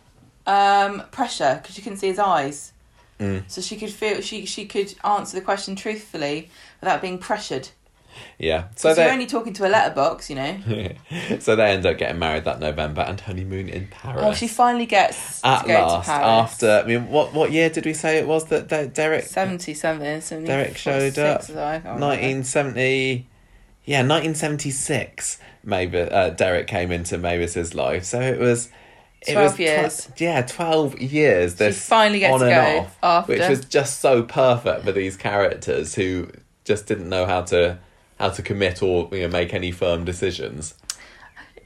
um, pressure because you couldn't see his eyes, Mm. so she could feel she she could answer the question truthfully without being pressured. Yeah, so So they you're only talking to a letterbox, you know. *laughs* so they end up getting married that November and honeymoon in Paris. Oh, she finally gets At last, after I mean, what what year did we say it was that, that Derek seventy seven? something, 74, Derek showed up? 76, I can't remember. 1970 yeah 1976 maybe uh, derek came into mavis's life so it was it 12 was tw- years. yeah 12 years this finally gets on to and go off after. which was just so perfect for these characters who just didn't know how to how to commit or you know make any firm decisions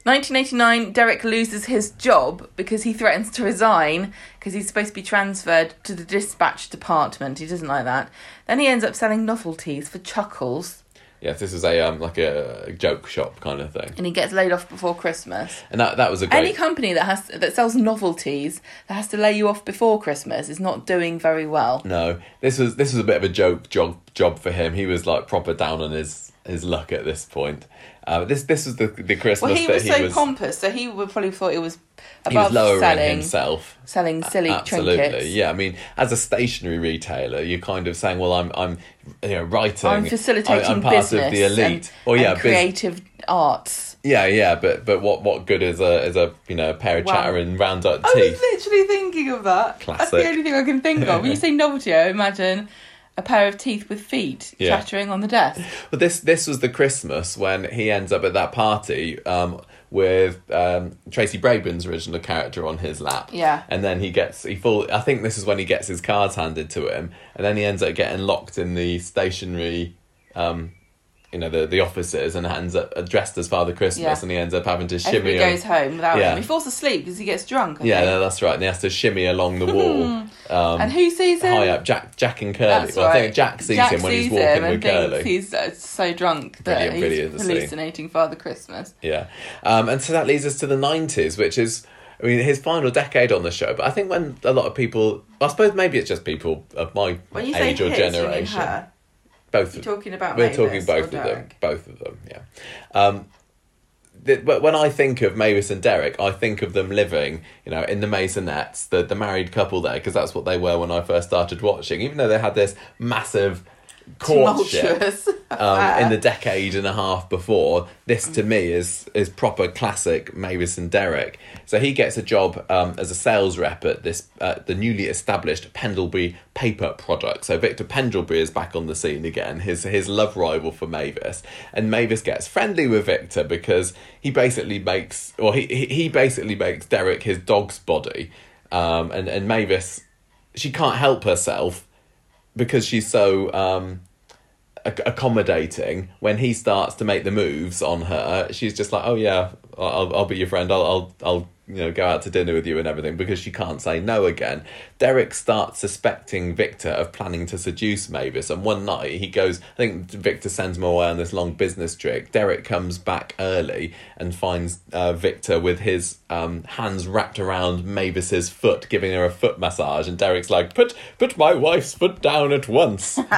1989, Derek loses his job because he threatens to resign because he's supposed to be transferred to the dispatch department. He doesn't like that. Then he ends up selling novelties for Chuckles. Yes, this is a um like a joke shop kind of thing, and he gets laid off before Christmas. and that that was a great. Any company that has that sells novelties that has to lay you off before Christmas is not doing very well. No, this was this was a bit of a joke job job for him. He was like proper down on his his luck at this point. Uh, this this was the the Christmas Well, he that was he so was pompous, so he would probably thought it was he was above selling himself. selling silly Absolutely, trinkets. yeah. I mean, as a stationary retailer, you're kind of saying, "Well, I'm, I'm, you know, writing. I'm facilitating I'm part business of the elite." and, or yeah, and bus- creative arts. yeah, yeah. But but what what good is a is a you know a pair of Wow. chattering round up I was literally thinking of that. That's the only thing I can think of. When you *laughs* say novelty, I imagine a pair of teeth with feet Yeah. chattering on the desk. But this this was the Christmas when he ends up at that party um, with um, Tracy Brabin's original character on his lap. Yeah. And then he gets he full. I think this is when he gets his cards handed to him, and then he ends up getting locked in the stationary. Um, you know the the offices and ends up dressed as Father Christmas Yeah. and he ends up having to shimmy. Everybody goes home without Yeah. him. He falls asleep because he gets drunk. I yeah, no, that's right. And he has to shimmy along the wall. Um, and who sees him? high up, Jack, Jack and Curly. That's well, I right. think Jack sees Jack him when he's walking with Curly. he's uh, so drunk that Brilliant, he's hallucinating Father Christmas. Yeah. Um, and so that leads us to the 90s, which is, I mean, his final decade on the show. But I think when a lot of people, I suppose maybe it's just people of my age or his, generation. Both. You're talking about We're Mavis talking both of them. Both of them, yeah. Um, but when I think of Mavis and Derek, I think of them living, you know, in the Maisonettes, the the married couple there, because that's what they were when I first started watching. Even though they had this massive courtship, um, *laughs* in the decade and a half before. This to me is is proper classic Mavis and Derek. So he gets a job um, as a sales rep at this uh, the newly established Pendlebury paper product. So Victor Pendlebury is back on the scene again. His his love rival for Mavis, and Mavis gets friendly with Victor because he basically makes or he he, he basically makes Derek his dog's body, um, and and Mavis she can't help herself because she's so um, ac- accommodating when he starts to make the moves on her she's just like oh yeah i'll, I'll be your friend. I'll, I'll i'll you know go out to dinner with you and everything because she can't say no again derek starts suspecting victor of planning to seduce mavis and one night he goes i think victor sends him away on this long business trip. derek comes back early and finds uh, victor with his um, hands wrapped around mavis's foot giving her a foot massage and derek's like put put my wife's foot down at once *laughs*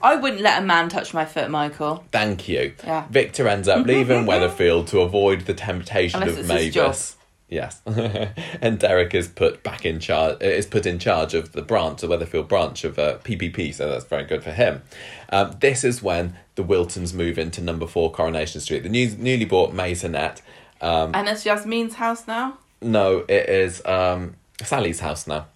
I wouldn't let a man touch my foot, Michael. Thank you. Yeah. Victor ends up *laughs* leaving Weatherfield to avoid the temptation Unless of it's his job. Mavis. Yes, *laughs* and Derek is put back in charge. Is put in charge of the branch, the Weatherfield branch of uh, PPP. So that's very good for him. Um, this is when the Wiltons move into Number Four Coronation Street, the new, newly bought maisonette. Um, And it's Yasmin's house now. no, it is um, Sally's house now.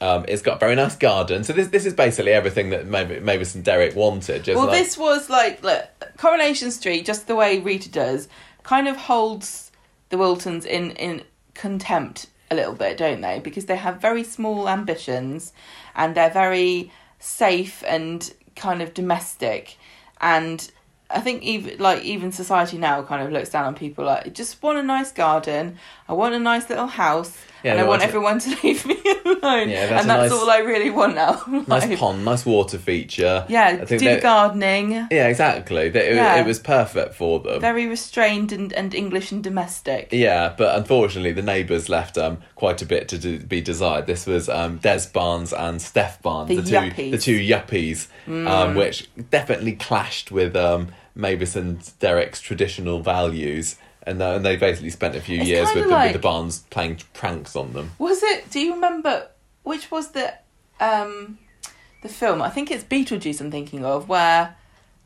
Um, it's got a very nice garden. So this this is basically everything that Mav- Mavis and Derek wanted. Just Well, like, this was like look, Coronation Street, just the way Rita does, kind of holds the Wiltons in in contempt a little bit, don't they? Because they have very small ambitions, and they're very safe and kind of domestic, and I think even like even society now kind of looks down on people like I just want a nice garden, I want a nice little house, Yeah, and I want everyone to *laughs* leave me alone, Yeah, that's and that's nice- all I really want now. nice pond, nice water feature. Yeah, do that- gardening. Yeah, exactly. It, Yeah. it was perfect for them. Very restrained and, and English and domestic. Yeah, but unfortunately, the neighbours left um quite a bit to do, be desired. This was um Des Barnes and Steph Barnes, The the, two yuppies. Mm. the two yuppies, um, which definitely clashed with um Mavis and Derek's traditional values. And, uh, and they basically spent a few It's years with, the, with the Barnes playing pranks on them. Was it? Do you remember which was the um the film? I think it's Beetlejuice. I'm thinking of where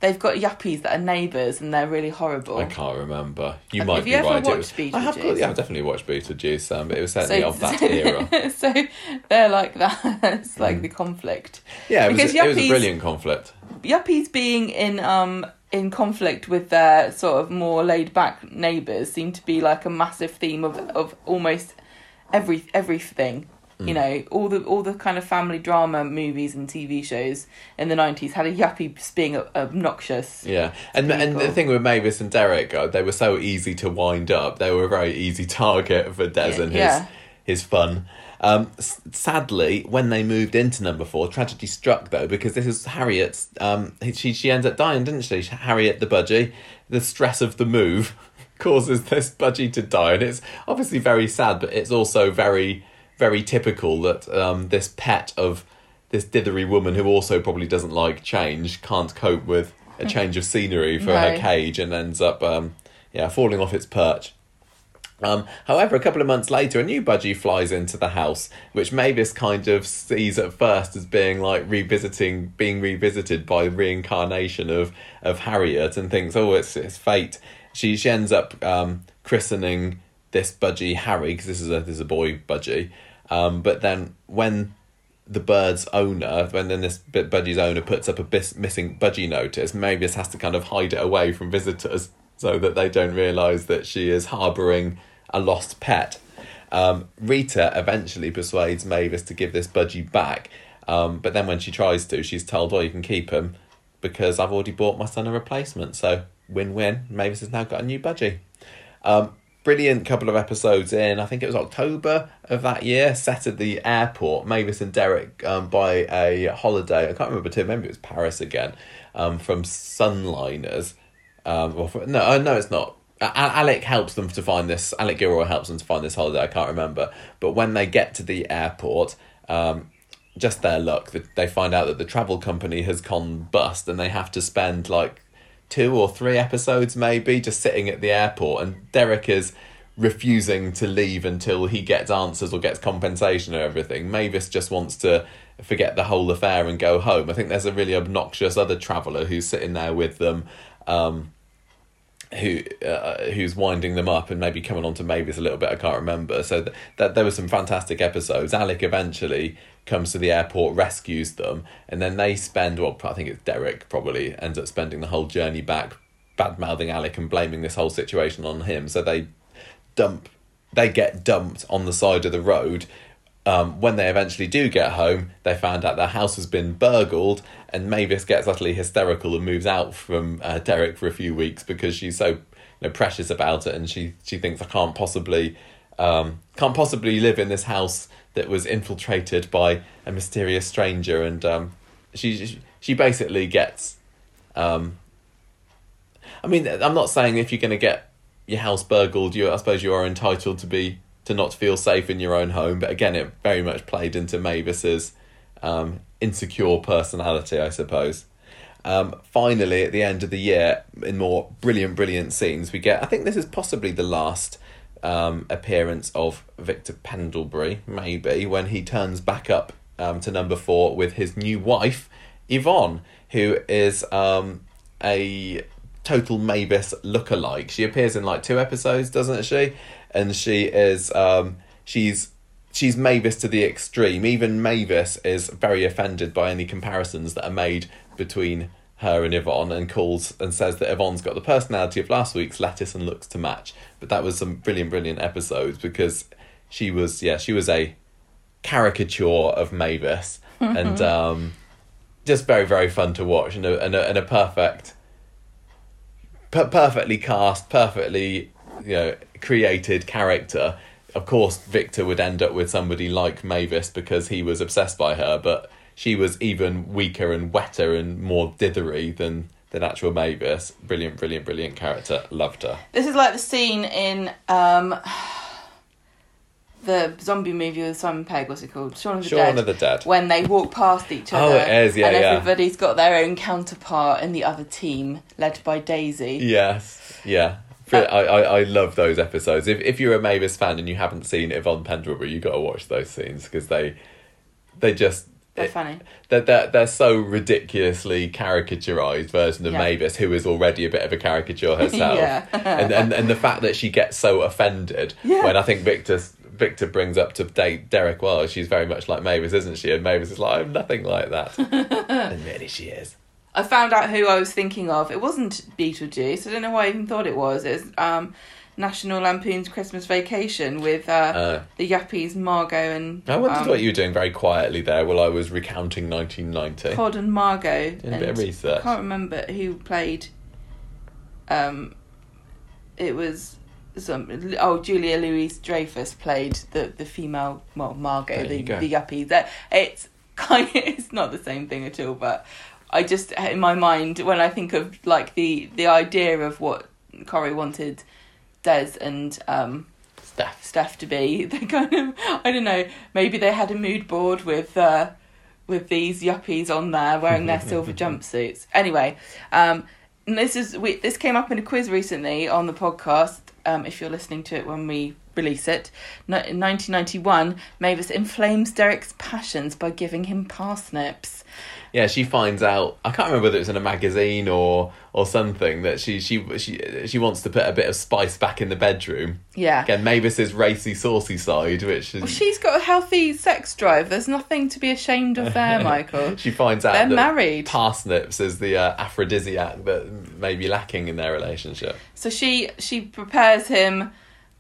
they've got yuppies that are neighbours and they're really horrible. I can't remember. You might have be you ever right. Watched was- I have. Beetlejuice? Yeah, I've definitely watched Beetlejuice. Um, but it was certainly of that *laughs* era. *laughs* so they're like that. *laughs* it's like the conflict. Yeah, it was, Because it was a brilliant conflict. Yuppies being in um in conflict with their sort of more laid back neighbours seem to be like a massive theme of of almost every everything. Mm. You know, all the all the kind of family drama movies and TV shows in the nineties had a yuppie being obnoxious. Yeah, and and the thing with Mavis and Derek, uh, they were so easy to wind up. They were a very easy target for Des Yeah, and his yeah. his fun. Um, sadly, when they moved into number four, tragedy struck though because this is Harriet's. Um, she she ends up dying, didn't she? Harriet the budgie. The stress of the move *laughs* causes this budgie to die, and it's obviously very sad, but it's also very very typical that um, this pet of this dithery woman who also probably doesn't like change can't cope with a *laughs* change of scenery for her cage and ends up um, yeah falling off its perch. Um, however, a couple of months later, a new budgie flies into the house, which Mavis kind of sees at first as being like revisiting, being revisited by reincarnation of of Harriet, and thinks, "Oh, it's it's fate." She she ends up um, christening this budgie Harry because this is a this is a boy budgie. Um, but then when the bird's owner, when then this budgie's owner puts up a bis- missing budgie notice, Mavis has to kind of hide it away from visitors so that they don't realise that she is harbouring a lost pet. Um, Rita eventually persuades Mavis to give this budgie back, um, but then when she tries to, she's told, "Well, you can keep him because I've already bought my son a replacement." So win-win. Mavis has now got a new budgie. Um, brilliant couple of episodes in. I think it was October of that year. Set at the airport. Mavis and Derek um, buy a holiday. I can't remember too. Maybe it was Paris again. Um, from Sunliners. Um, well, for, no, uh, no, it's not. Alec helps them to find this. Alec Gilroy helps them to find this holiday. I can't remember. But when they get to the airport, um, just their luck, they find out that the travel company has gone bust, and they have to spend like two or three episodes maybe just sitting at the airport and Derek is refusing to leave until he gets answers or gets compensation or everything. Mavis just wants to forget the whole affair and go home. I think there's a really obnoxious other traveller who's sitting there with them um, who uh, who's winding them up and maybe coming on to Mavis a little bit. I can't remember. So th- that there were some fantastic episodes. Alec eventually comes to the airport, rescues them, and then they spend. Well, I think it's Derek probably ends up spending the whole journey back, bad mouthing Alec and blaming this whole situation on him. So they dump. They get dumped on the side of the road. Um, when they eventually do get home, they find out their house has been burgled, and Mavis gets utterly hysterical and moves out from uh, Derek for a few weeks because she's so you know, precious about it, and she she thinks I can't possibly um, can't possibly live in this house that was infiltrated by a mysterious stranger, and um, she she basically gets. Um, I mean, I'm not saying if you're going to get your house burgled, you I suppose you are entitled to be to not feel safe in your own home. But again, it very much played into Mavis's um, insecure personality, I suppose. Um, finally, at the end of the year, in more brilliant, brilliant scenes, we get. I think this is possibly the last um, appearance of Victor Pendlebury, maybe when he turns back up um, to number four with his new wife, Yvonne, who is um, a total Mavis lookalike. She appears in like two episodes, doesn't she? And she is um, she's she's Mavis to the extreme. Even Mavis is very offended by any comparisons that are made between her and Yvonne and calls and says that Yvonne's got the personality of last week's lettuce and looks to match. But that was some brilliant, brilliant episodes because she was yeah, she was a caricature of Mavis and um just very, very fun to watch and a and a, and a perfect per- perfectly cast, perfectly you know created character. Of course, Victor would end up with somebody like Mavis because he was obsessed by her, but she was even weaker and wetter and more dithery than than actual Mavis. Brilliant, brilliant, brilliant character. Loved her. This is like the scene in um, the zombie movie with Simon Pegg. What's it called? Shaun of the Shaun Dead. of the Dead. When they walk past each other. Oh, it is, yeah, and yeah. everybody's got their own counterpart in the other team, led by Daisy. Yes, yeah. I, I, I love those episodes. If if you're a Mavis fan and you haven't seen Yvonne Pendlebury, you got to watch those scenes because they they just They're it- funny. They're, they're, they're so ridiculously caricaturized version of Yeah. Mavis, who is already a bit of a caricature *laughs* herself. Yeah. and, and and the fact that she gets so offended Yeah. when I think Victor Victor brings up to date Derek, well, she's very much like Mavis, isn't she? And Mavis is like, I'm nothing like that. *laughs* and really, she is. I found out who I was thinking of. It wasn't Beetlejuice. I don't know why I even thought it was. It was um, National Lampoon's Christmas Vacation with uh, Uh, the Yuppies, Margo and I wondered um, what you were doing very quietly there while I was recounting 1990. Todd and Margo. Doing a bit of research. I can't remember who played. Um, it was some oh Julia Louise Dreyfus played the the female well Margo the go. the yuppie that it's *laughs* kind it's not the same thing at all but I just in my mind when I think of like the the idea of what Corrie wanted Des and um Steph. Steph to be *laughs* they kind of I don't know maybe they had a mood board with uh with these yuppies on there wearing their *laughs* silver jumpsuits. Anyway um this is we this came up in a quiz recently on the podcast um if you're listening to it when we release it. No- in 1991 Mavis inflames Derek's passions by giving him parsnips Yeah, she finds out. I can't remember whether it's in a magazine or or something that she she she she wants to put a bit of spice back in the bedroom. yeah Again, Mavis's racy, saucy side, which is well, she's got a healthy sex drive there's nothing to be ashamed of there *laughs* Michael she finds out They're that married. parsnips is the uh, aphrodisiac that may be lacking in their relationship. So she she prepares him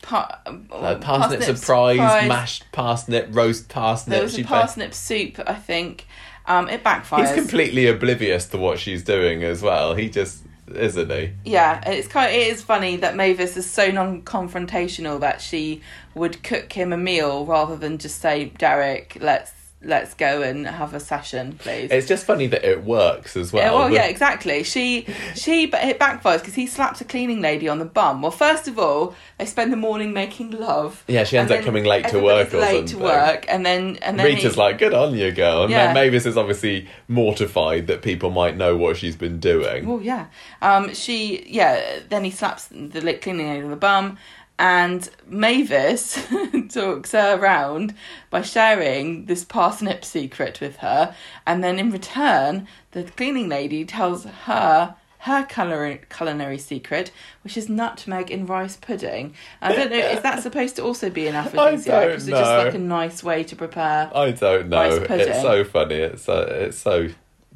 par- Uh, parsnip surprise, mashed parsnip, roast parsnip. There was a parsnip soup, I think. Um, it backfires. He's completely oblivious to what she's doing as well. He just isn't he? Yeah, it's kind. It is funny that Mavis is so non-confrontational that she would cook him a meal rather than just say, "Derek, let's let's go and have a session, please." It's just funny that it works as well. Yeah, well, yeah, exactly. She, she, but it backfires because he slaps a cleaning lady on the bum. Well, first of all, they spend the morning making love. Yeah, she ends up coming late to work or late something. to work, and then and then Rita's he- like, good on you, girl. And Yeah. then Mavis is obviously mortified that people might know what she's been doing. Well, yeah. Um, she, yeah. Then he slaps the cleaning lady on the bum, and Mavis *laughs* talks her around by sharing this parsnip secret with her, and then in return, the cleaning lady tells her her culinary culinary secret, which is nutmeg in rice pudding. I don't know. is that supposed to also be an *laughs* aphrodisiac? is it just like a nice way to prepare? I don't know. It's so funny. It's so, it's so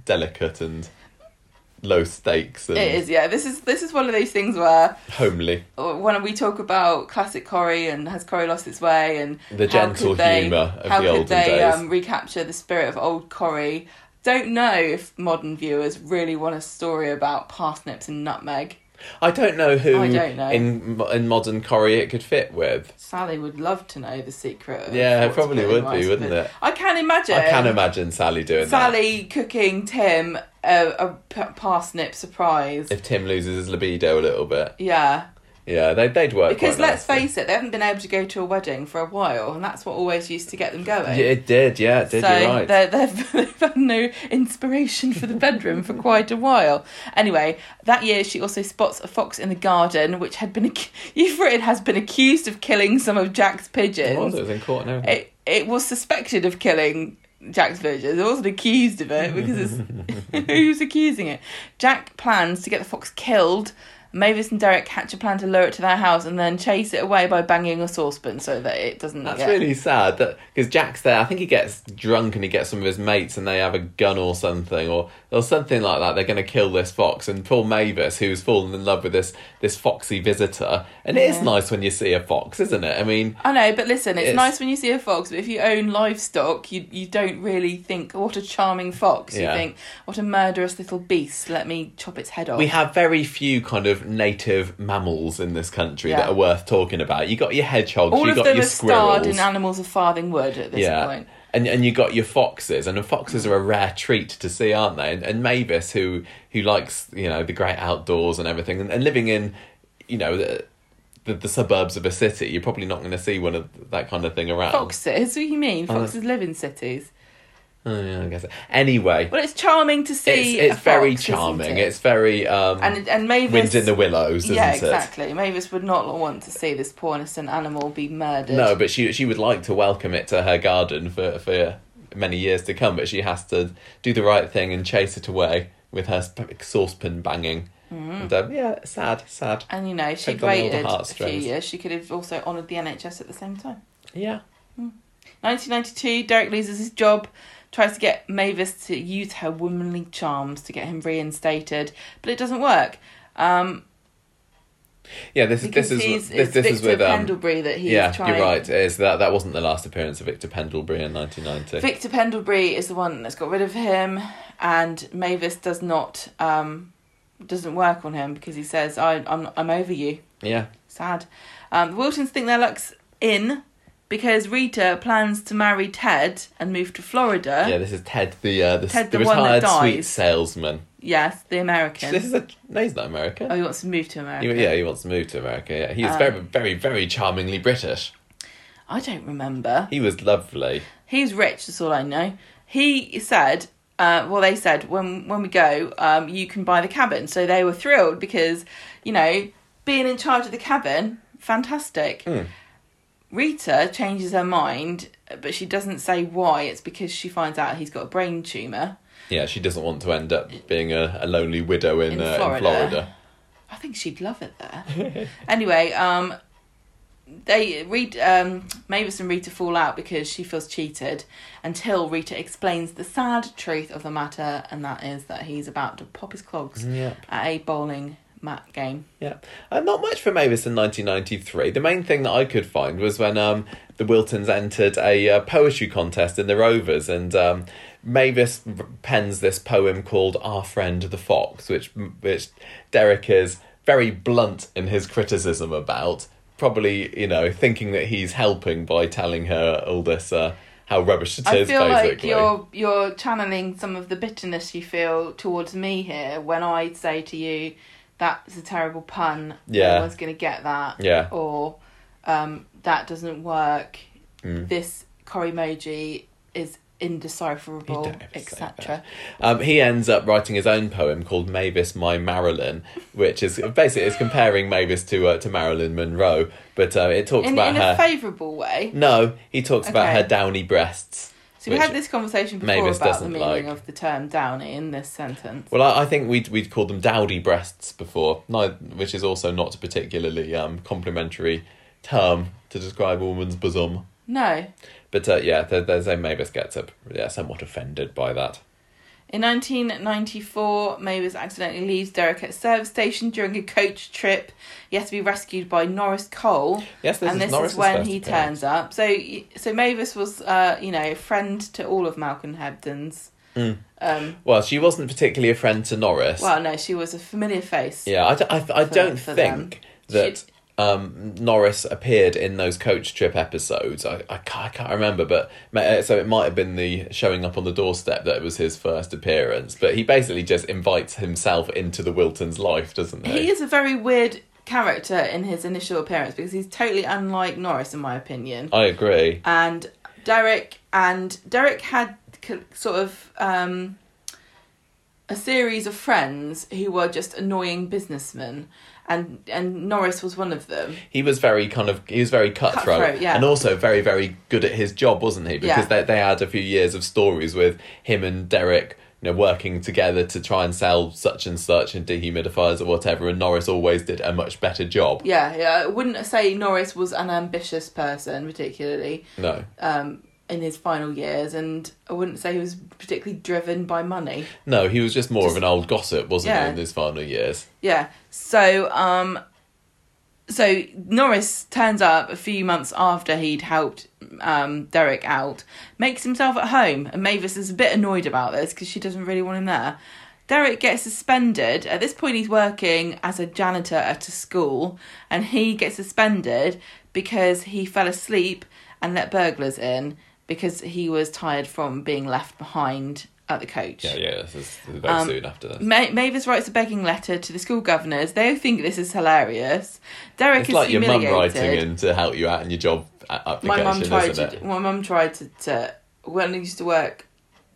delicate and low stakes and It is, yeah. This is this is one of those things where homely. when we talk about classic Corrie and has Corrie lost its way and The gentle humour of how the could olden they days. Um, recapture the spirit of old Corrie? Don't know if modern viewers really want a story about parsnips and nutmeg. I don't know who I don't know. in in modern Corrie it could fit with. Sally would love to know the secret. Of Yeah, it probably would be, wouldn't it? I can imagine. I can imagine Sally doing that. Sally cooking Tim a, a parsnip surprise. If Tim loses his libido a little bit. yeah, Yeah, they, they'd work because let's nicely. face it, they haven't been able to go to a wedding for a while, and that's what always used to get them going. Yeah, it did, yeah, it did, so you're right. they've, *laughs* they've had no inspiration for the bedroom for quite a while. Anyway, that year she also spots a fox in the garden, which had been *laughs* written has been accused of killing some of Jack's It was, pigeons. Oh, it was in court. It it was suspected of killing Jack's pigeons. It wasn't accused of it because it's *laughs* who's accusing it. Jack plans to get the fox killed. Mavis and Derek hatch a plan to lure it to their house and then chase it away by banging a saucepan so that it doesn't That's get really sad that because Jack's there. I think he gets drunk and he gets some of his mates and they have a gun or something or or something like that. They're going to kill this fox and poor Mavis, who's fallen in love with this this foxy visitor. And it is Yeah. nice when you see a fox, isn't it? I mean, I know, but listen, it's, It's- nice when you see a fox, but if you own livestock, you you don't really think, what a charming fox. Yeah. You think, what a murderous little beast, let me chop its head off. we have very few kind of native mammals in this country Yeah. that are worth talking about. You got your hedgehogs, All you of got them your are starred squirrels. in Animals of Farthing Wood at this yeah. point. And and you got your foxes, and the foxes are a rare treat to see, aren't they? And, and Mavis, who who likes you know the great outdoors and everything, and, and living in you know the, the the suburbs of a city, you're probably not going to see one of that kind of thing around. Foxes? What do you mean? Oh, Foxes live in cities. Oh, yeah, I guess. Anyway, Well, it's charming to see. it's it's very fox, charming. it? It's very um, and and Mavis. wind in the willows, isn't yeah, it? exactly. Mavis would not want to see this poor innocent animal be murdered. No, but she she would like to welcome it to her garden for for many years to come, but she has to do the right thing and chase it away with her saucepan banging. Mm. And um, yeah, sad, sad. And you know, she'd Tugged on all the waited a few years. She could have also honoured the NHS at the same time. Yeah. 1992, Derek loses his job, tries to get Mavis to use her womanly charms to get him reinstated, but it doesn't work. Um, Yeah, this is this is this, this Victor is with um Pendlebury that he's yeah, trying. you're right. Is that that wasn't the last appearance of Victor Pendlebury in 1990? Victor Pendlebury is the one that's got rid of him, and Mavis does not um, doesn't work on him because he says, "I, "I'm I'm over you." yeah, Sad. Um, the Wiltons think their luck's in because Rita plans to marry Ted and move to Florida. Yeah, this is Ted, the uh, the, Ted, the the retired sweet salesman. Yes, the American. This is a no, he's not American. Oh, he wants to move to America. He- yeah, he wants to move to America. Yeah, he was Um, very, very, very charmingly British. I don't remember. He was lovely. He's rich. That's all I know. He said, uh, well, they said when when we go, um, you can buy the cabin. So they were thrilled because, you know, being in charge of the cabin, fantastic. Hmm. Rita changes her mind, but she doesn't say why. It's because she finds out he's got a brain tumor. Yeah, she doesn't want to end up being a, a lonely widow in, In uh, Florida. in Florida. I think she'd love it there. *laughs* anyway, um, they read um, Mavis and Rita fall out because she feels cheated until Rita explains the sad truth of the matter, and that is that he's about to pop his clogs Yeah. at a bowling mat game. Yeah, uh, not much for Mavis in 1993. The main thing that I could find was when um, the Wiltons entered a uh, poetry contest in the Rovers, and um, Mavis pens this poem called "Our Friend the Fox," which which Derek is very blunt in his criticism about. Probably, you know, thinking that he's helping by telling her all this uh, how rubbish it I is. feel like you're you're channeling some of the bitterness you feel towards me here when I say to you that's a terrible pun. Yeah. No one's gonna get that. Yeah. Or um, that doesn't work. Mm. This core emoji is indecipherable, You don't ever say etc. Um, he ends up writing his own poem called Mavis My Marilyn, which is basically it's comparing Mavis to uh, to Marilyn Monroe, but uh, it talks In, about in her. a favourable way. no, he talks about her downy breasts. So we had this conversation before about the meaning like. of the term downy in this sentence. Well, I, I think we'd we'd called them dowdy breasts before, which is also not a particularly um, complimentary term to describe a woman's bosom. No. But uh, yeah, there, there's a Mavis gets up, yeah, somewhat offended by that. In 1994, Mavis accidentally leaves Derek at a service station during a coach trip. He has to be rescued by Norris Cole, Yes, this and is this Norris's is when he appearance. turns up. So, so Mavis was, uh, you know, a friend to all of Malcolm Hebden's. Mm. Um, Well, she wasn't particularly a friend to Norris. well, no, she was a familiar face. Yeah, I, d- I, I for- don't for think them. that um, Norris appeared in those coach trip episodes. I, I, can't, I can't remember, but uh, so it might have been the showing up on the doorstep that was his first appearance. But he basically just invites himself into the Wiltons' life, doesn't he? He is a very weird character in his initial appearance because he's totally unlike Norris, in my opinion. I agree. and Derek and Derek had sort of um, a series of friends who were just annoying businessmen, and and Norris was one of them. He was very kind of he was very cutthroat, Cutthroat, yeah. and also very very good at his job, wasn't he? Because Yeah. they they had a few years of stories with him and Derek. You know, working together to try and sell such and such and dehumidifiers or whatever, and Norris always did a much better job. Yeah, yeah. I wouldn't say Norris was an ambitious person, particularly No, um, in his final years, and I wouldn't say he was particularly driven by money. No, he was just more Just- of an old gossip, wasn't Yeah. he, in his final years? Yeah. So, um, so Norris turns up a few months after he'd helped um, Derek out, makes himself at home, and Mavis is a bit annoyed about this because she doesn't really want him there. Derek gets suspended. At this point, he's working as a janitor at a school, and he gets suspended because he fell asleep and let burglars in because he was tired from being left behind at the coach. Yeah, yeah, this is very Um, soon after this. Ma- Mavis writes a begging letter to the school governors. They think this is hilarious. Derek It's is like your mum writing in to help you out in your job a- my mum tried to. it? My mum tried to, to. When I used to work,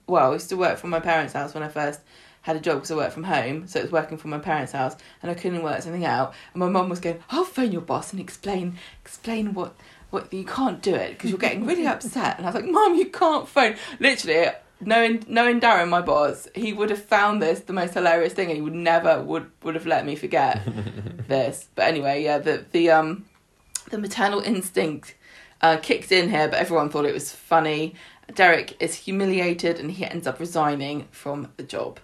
well, I used to work from my parents' house when I first had a job because I worked from home, so it was working from my parents' house, and I couldn't work something out. And my mum was going, "I'll phone your boss and explain, explain what." What you can't do it because you're getting really upset, and I was like, "Mum, you can't phone." Literally, knowing knowing Darren, my boss, he would have found this the most hilarious thing, and he would never would would have let me forget *laughs* this. But anyway, yeah, the the um the maternal instinct uh, kicked in here, but everyone thought it was funny. Derek is humiliated, and he ends up resigning from the job.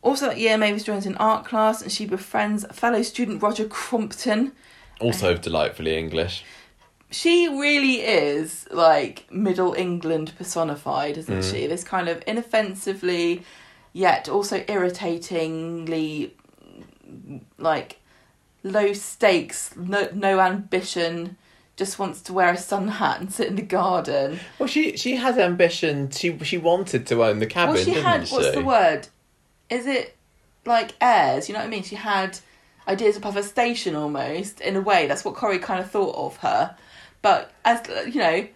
Also that year, Mavis joins an art class, and she befriends fellow student Roger Crompton. Also delightfully English. She really is like Middle England personified, isn't Mm. she? This kind of inoffensively, yet also irritatingly, like low stakes, no no ambition, just wants to wear a sun hat and sit in the garden. Well, she she has ambition. She she wanted to own the cabin, well, she had she? what's the word? Is it like airs? You know what I mean? She had ideas of her station almost in a way. That's what Corrie kind of thought of her. But as you know,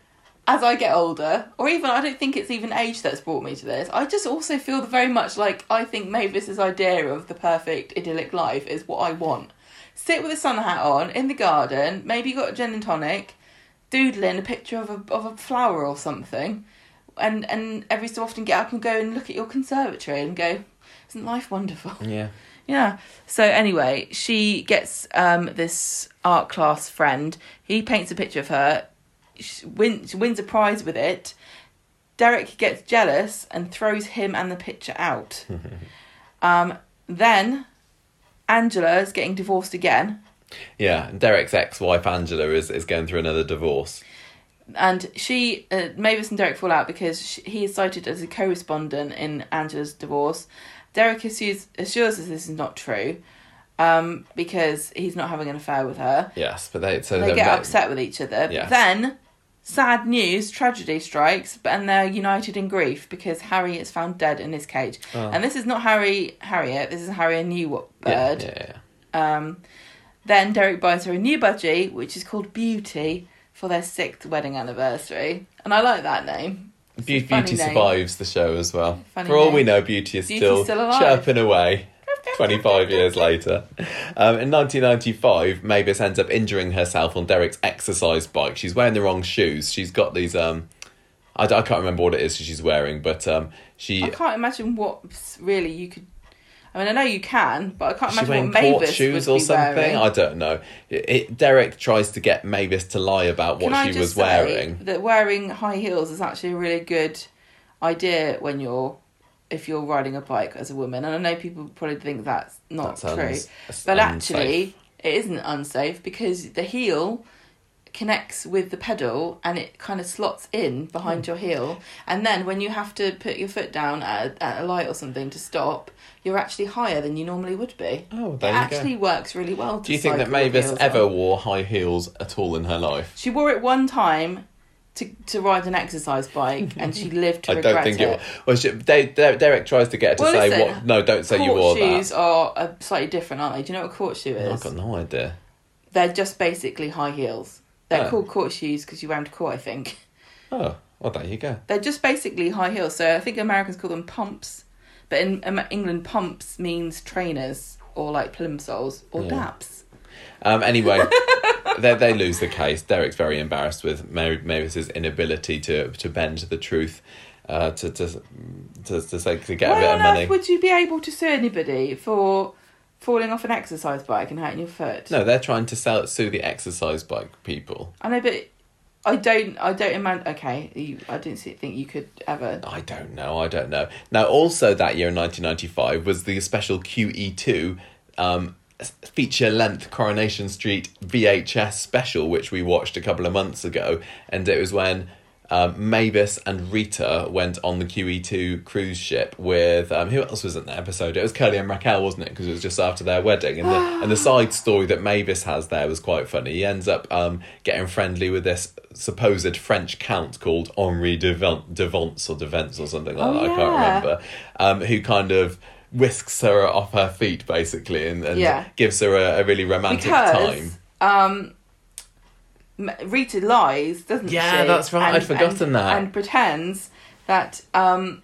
as I get older, or even I don't think it's even age that's brought me to this. I just also feel very much like I think Mavis's idea of the perfect idyllic life is what I want. Sit with a sun hat on in the garden, maybe you got a gin and tonic, doodling a picture of a of a flower or something, and and every so often get up and go and look at your conservatory and go, isn't life wonderful? Yeah. Yeah. So anyway, she gets um, this art class friend. He paints a picture of her. She, win, she wins a prize with it. Derek gets jealous and throws him and the picture out. *laughs* um, then Angela is getting divorced again, Yeah, Derek's ex-wife Angela is, is going through another divorce. and she uh, Mavis and Derek fall out because she, he is cited as a co-respondent in Angela's divorce. Derek assures, assures us this is not true. Um, because he's not having an affair with her. Yes, but they so they get upset with each other. Yes. Then, sad news, tragedy strikes, but and they're united in grief because Harry is found dead in his cage. Oh. And this is not Harry Harriet. This is Harry a new Yeah, bird. yeah, yeah. Um, then Derek buys her a new budgie, which is called Beauty, for their sixth wedding anniversary, and I like that name. Beauty, Beauty survives the show as well. Funny For all name. we know, Beauty is Beauty's still, still alive. chirping away. *laughs* 25 years later. Um, in 1995, Mavis ends up injuring herself on Derek's exercise bike. She's wearing the wrong shoes. She's got these. Um, I, I can't remember what it is she's wearing, but um, she. I can't imagine what really you could. I mean, I know you can, but I can't she imagine what Mavis shoes would or be something? wearing. I don't know. It, it- Derek tries to get Mavis to lie about what Can she was wearing. That wearing high heels is actually a really good idea when you're if you're riding a bike as a woman. And I know people probably think that's not That true, but unsafe. actually it isn't unsafe because the heel connects with the pedal and it kind of slots in behind your heel and then when you have to put your foot down at a, at a light or something to stop you're actually higher than you normally would be Oh, it there you actually go. works really well to Do you think that Mavis ever on. wore high heels at all in her life? She wore it one time to to ride an exercise bike, and she *laughs* lived to I regret don't think it. it. Well, she, they, De- Derek tries to get her to Well, say listen, what. No, don't say you court wore shoes that. are uh, slightly different, aren't they? Do you know what a court shoe is? I've got no idea. They're just basically high heels. They're Oh. called court shoes because you round court, I think. Oh, well, there you go. They're just basically high heels. So I think Americans call them pumps, but in um, England, pumps means trainers or like plimsolls or Yeah. daps. Um, anyway, *laughs* they they lose the case. Derek's very embarrassed with Ma- Mavis's inability to to bend the truth, uh, to to to to, say, to get a bit on of money. earth would you be able to sue anybody for falling off an exercise bike and hurting your foot? No, they're trying to sell it sue the exercise bike people. I know, but I don't. I don't imagine. Okay, you, I didn't see, think you could ever. I don't know. I don't know. Now, also that year in 1995 was the special QE2 um, feature length Coronation Street VHS special, which we watched a couple of months ago. And it was when um, Mavis and Rita went on the QE2 cruise ship with. Um, who else was in that episode? It was Curly and Raquel, wasn't it? Because it was just after their wedding. And the, *gasps* and the side story that Mavis has there was quite funny. He ends up um, getting friendly with this supposed French count called Henri de, Ven- de Vence or de Vence or something like Oh, that. I can't remember. Um, who kind of whisks her off her feet basically and, and Yeah. gives her a, a really romantic time. Um, Rita lies, doesn't she? Yeah, that's right, I'd forgotten and, that. And pretends that um,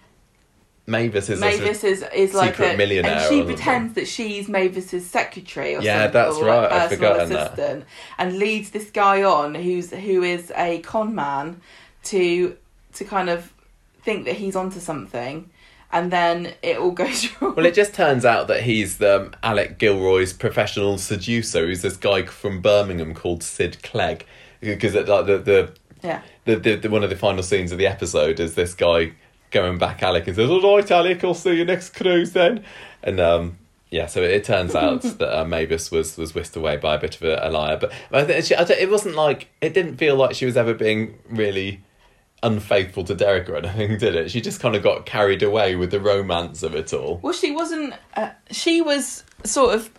Mavis is Mavis is is like secret a millionaire and she pretends that she's Mavis's secretary or Yeah, something, that's or right, like I'd personal forgotten that. assistant, and leads this guy on who's who is a con man to to kind of think that he's onto something, and then it all *laughs* goes wrong. Well, it just turns out that he's the Alec Gilroy's professional seducer. He's this guy from Birmingham called Sid Clegg. Because like the the, yeah. the, the, the one of the final scenes of the episode is this guy going back Alec and says, "All right, Alec, I'll see you next cruise then." And um, yeah, so it, turns out *laughs* that uh, Mavis was was whisked away by a bit of a, a liar. But I think she, I don't, it wasn't like it didn't feel like she was ever being really unfaithful to Derek or anything, did it? She just kind of got carried away with the romance of it all. Well, she wasn't. Uh, she was sort of.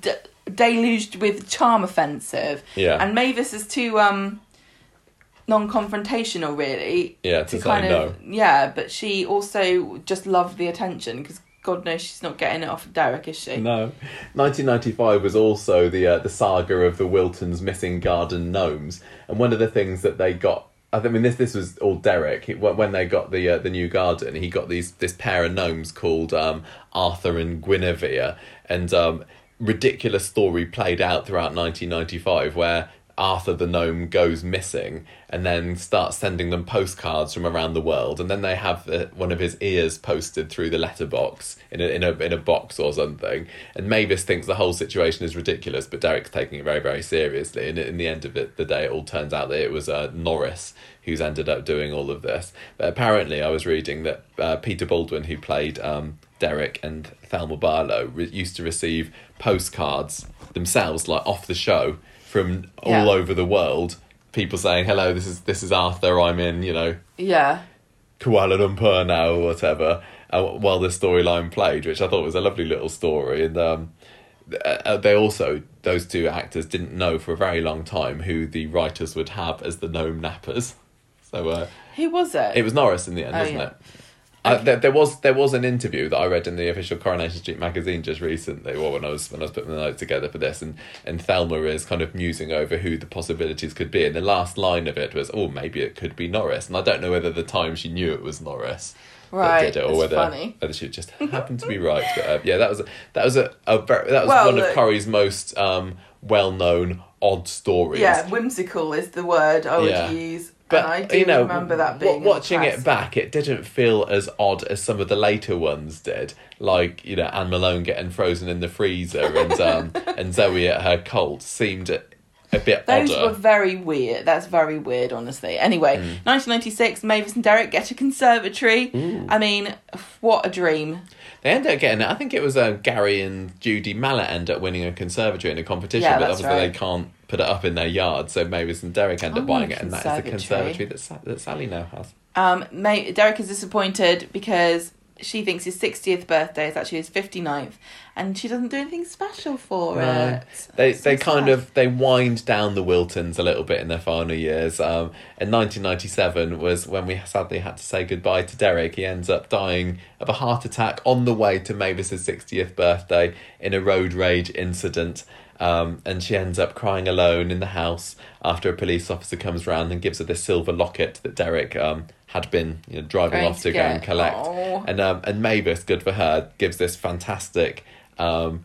D- deluged with charm offensive. Yeah. And Mavis is too um non-confrontational really. Yeah, to kind say Yeah, but she also just loved the attention because God knows she's not getting it off of Derek, is she? No. 1995 was also the uh, the saga of the Wiltons missing garden gnomes, and one of the things that they got. I mean, this this was all Derek. He, when they got the uh, the new garden, he got these this pair of gnomes called um, Arthur and Guinevere, and um, ridiculous story played out throughout 1995 where Arthur the gnome goes missing and then starts sending them postcards from around the world. And then they have the, one of his ears posted through the letterbox in a, in a in a box or something. And Mavis thinks the whole situation is ridiculous but Derek's taking it very very seriously. And in the end of it the day it all turns out that it was uh, Norris who's ended up doing all of this. But apparently I was reading that uh, Peter Baldwin who played um, Derek and Thelma Barlow re- used to receive postcards themselves like off the show from all Yeah. over the world. People saying, "Hello, this is this is Arthur. I'm in you know Yeah. Kuala Lumpur now or whatever." Uh, while the storyline played, which I thought was a lovely little story, and um, uh, they also those two actors didn't know for a very long time who the writers would have as the gnome nappers. So uh, Who was it? it was Norris in the end, Oh, wasn't yeah. it? Uh, there, there was there was an interview that I read in the official Coronation Street magazine just recently, well when I was when I was putting the notes together for this, and and Thelma is kind of musing over who the possibilities could be, and the last line of it was, "Oh, maybe it could be Norris," and I don't know whether the time she knew it was Norris Right, that did it, or whether funny. whether she just happened to be right. But uh, yeah, that was a, that was a, a very, that was Well, one of Corrie's most um, well known odd stories. yeah, whimsical is the word I would Yeah. use. But and I do you know, remember that being watching it back, it didn't feel as odd as some of the later ones did. Like you know, Anne Malone getting frozen in the freezer and um, *laughs* and Zoe at her cult seemed a, bit Those odder. were very weird. That's very weird, honestly. Anyway, Mm. 1996, Mavis and Derek get a conservatory. I mean, what a dream. They end up getting it. I think it was uh, Gary and Judy Mallett end up winning a conservatory in a competition, Yeah, but obviously right. they can't put it up in their yard. So Mavis and Derek end up want buying it, and that is the conservatory. that, Sa- that Sally now has. Um, May- Derek is disappointed because she thinks his 60th birthday is actually his 59th, and she doesn't do anything special for No. it. They So they kind of they wind down the Wiltons a little bit in their final years. Um, in nineteen ninety seven was when we sadly had to say goodbye to Derek. He ends up dying of a heart attack on the way to Mavis's sixtieth birthday in a road rage incident. Um, and she ends up crying alone in the house after a police officer comes round and gives her this silver locket that Derek um, had been you know, driving Going off to to, go and collect. Aw. And um, and Mavis, good for her, gives this fantastic um,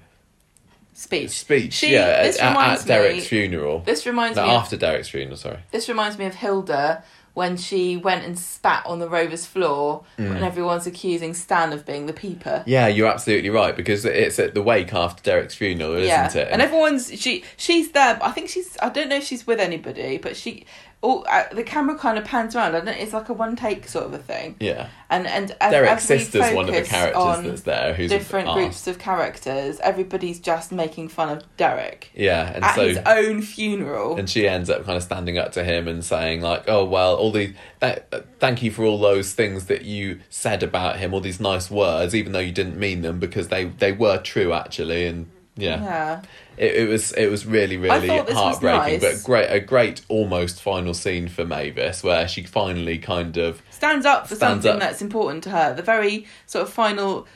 speech. speech. She- yeah, at, at Derek's me- funeral. This reminds No, me. Of, after Derek's funeral, sorry. this reminds me of Hilda when she went and spat on the Rover's floor, mm. and everyone's accusing Stan of being the peeper. Yeah, you're absolutely right because it's at the wake after Derek's funeral, isn't yeah, it? and everyone's she she's there. I think she's. I don't know if she's with anybody, but she. All uh, the camera kind of pans around. I don't. It's like a one take sort of a thing. yeah, And and as, Derek's sister's one of the characters on that's there. Who's different groups of characters. Everybody's just making fun of Derek Yeah, and at so his own funeral. and she ends up kind of standing up to him and saying like, "Oh well, all the th- thank you for all those things that you said about him, all these nice words, even though you didn't mean them because they they were true actually." And yeah, yeah. It, it was it was really really thought this was heartbreaking, nice. but great a great almost final scene for Mavis where she finally kind of stands up for Stands something up. that's important to her. The very sort of final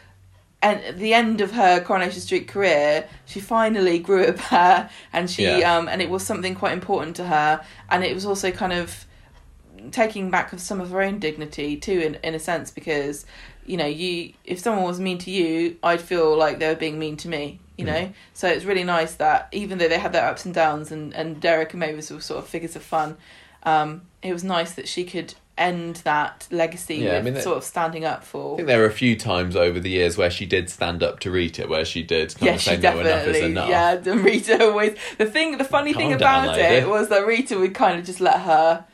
and the end of her Coronation Street career, she finally grew a pair and she Yeah. um and it was something quite important to her and it was also kind of taking back of some of her own dignity too in, in a sense because you know you if someone was mean to you i'd feel like they were being mean to me you know so it's really nice that even though they had their ups and downs and, and derek and mavis were sort of figures of fun um, it was nice that she could end that legacy Yeah, I mean, that- sort of standing up for. I think there were a few times over the years where she did stand up to Rita, where she did kind yeah, of say no enough is definitely. enough. Yeah, and *laughs* Rita always. The thing, the funny thing Calm down, about it was that Rita would kind of just let her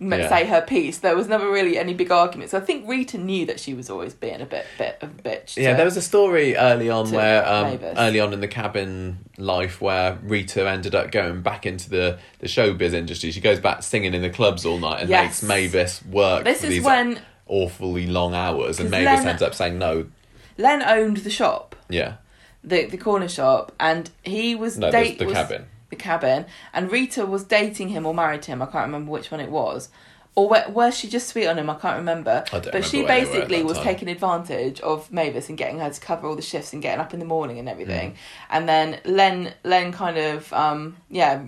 Yeah. say her piece. There was never really any big arguments. I think Rita knew that she was always being a bit, bit of a bitch. Yeah, to- there was a story early on where um, early on in the cabin life where Rita ended up going back into the, the showbiz industry. She goes back singing in the clubs all night and Yes. makes Mavis work This is these when awfully long hours, and Mavis Len- ends up saying no. Len owned the shop. Yeah, the the corner shop, and he was No, date the, the was- cabin. The cabin, and Rita was dating him or married him. I can't remember which one it was. Or was she just sweet on him? I can't remember. I don't but remember she where they were at basically was time. taking advantage of Mavis and getting her to cover all the shifts and getting up in the morning and Mm. everything. And then Len, Len kind of, um, yeah,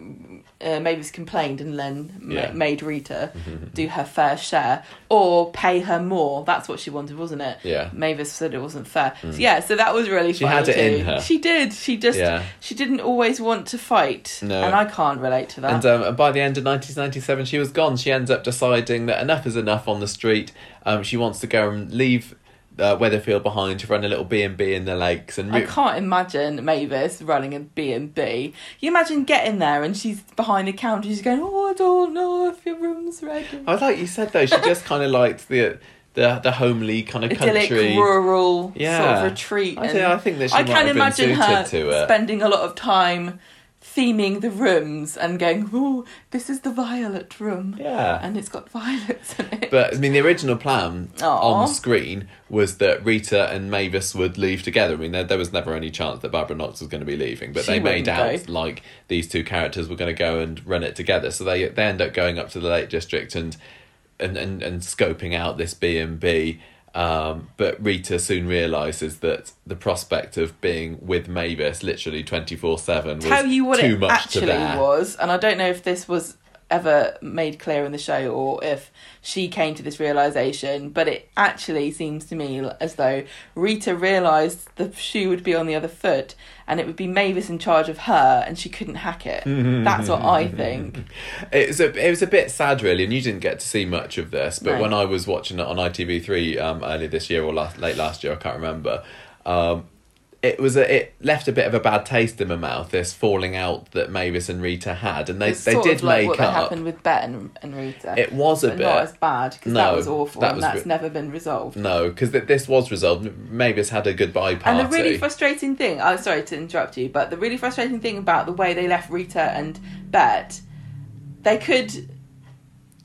uh, Mavis complained and Len ma- made Rita *laughs* do her fair share or pay her more. That's what she wanted, wasn't it? Yeah. Mavis said it wasn't fair. So, yeah, so that was really She had it in her. She did. She just Yeah. she didn't always want to fight, No. and I can't relate to that. And um, by the end of 1997, she was gone. She ends up deciding that enough is enough on the street. Um, she wants to go and leave uh, Weatherfield behind to run a little B and B in the lakes. And I can't imagine Mavis running a B and B. You imagine getting there and she's behind the counter. She's going, "Oh, I don't know if your room's ready." I like you said though. She *laughs* just kind of liked the the the homely kind of Idyllic, country. rural sort Yeah. of retreat. I and think- I think that she I might can imagine her to it. spending a lot of time theming the rooms and going, "Oh, this is the violet room, Yeah. and it's got *laughs* violets in it." But I mean, the original plan Aw. on screen was that Rita and Mavis would leave together. I mean, there, there was never any chance that Barbara Knox was going to be leaving, but She they made out though. like these two characters were going to go and run it together. So they they end up going up to the Lake District and and and, and scoping out this B and B. Um, but Rita soon realizes that the prospect of being with Mavis literally twenty four seven was tell you what too it much to actually bear. was, and I don't know if this was ever made clear in the show or if she came to this realization, but it actually seems to me as though Rita realized the shoe would be on the other foot and it would be Mavis in charge of her and she couldn't hack it. That's what I think. *laughs* It was a it was a bit sad, really, and you didn't get to see much of this. But No. when I was watching it on ITV3 um, early this year or last, late last year, I can't remember. Um, it was a, it left a bit of a bad taste in my mouth. This falling out that Mavis and Rita had, and they It's they did like make what up. happened with Bet and, and Rita. It was a bit. not as bad because that was awful that and that's re- never been resolved. No, because th- this was resolved. Mavis had a goodbye party. And the really frustrating thing, I'm sorry to interrupt you, but the really frustrating thing about the way they left Rita and Bet, they could,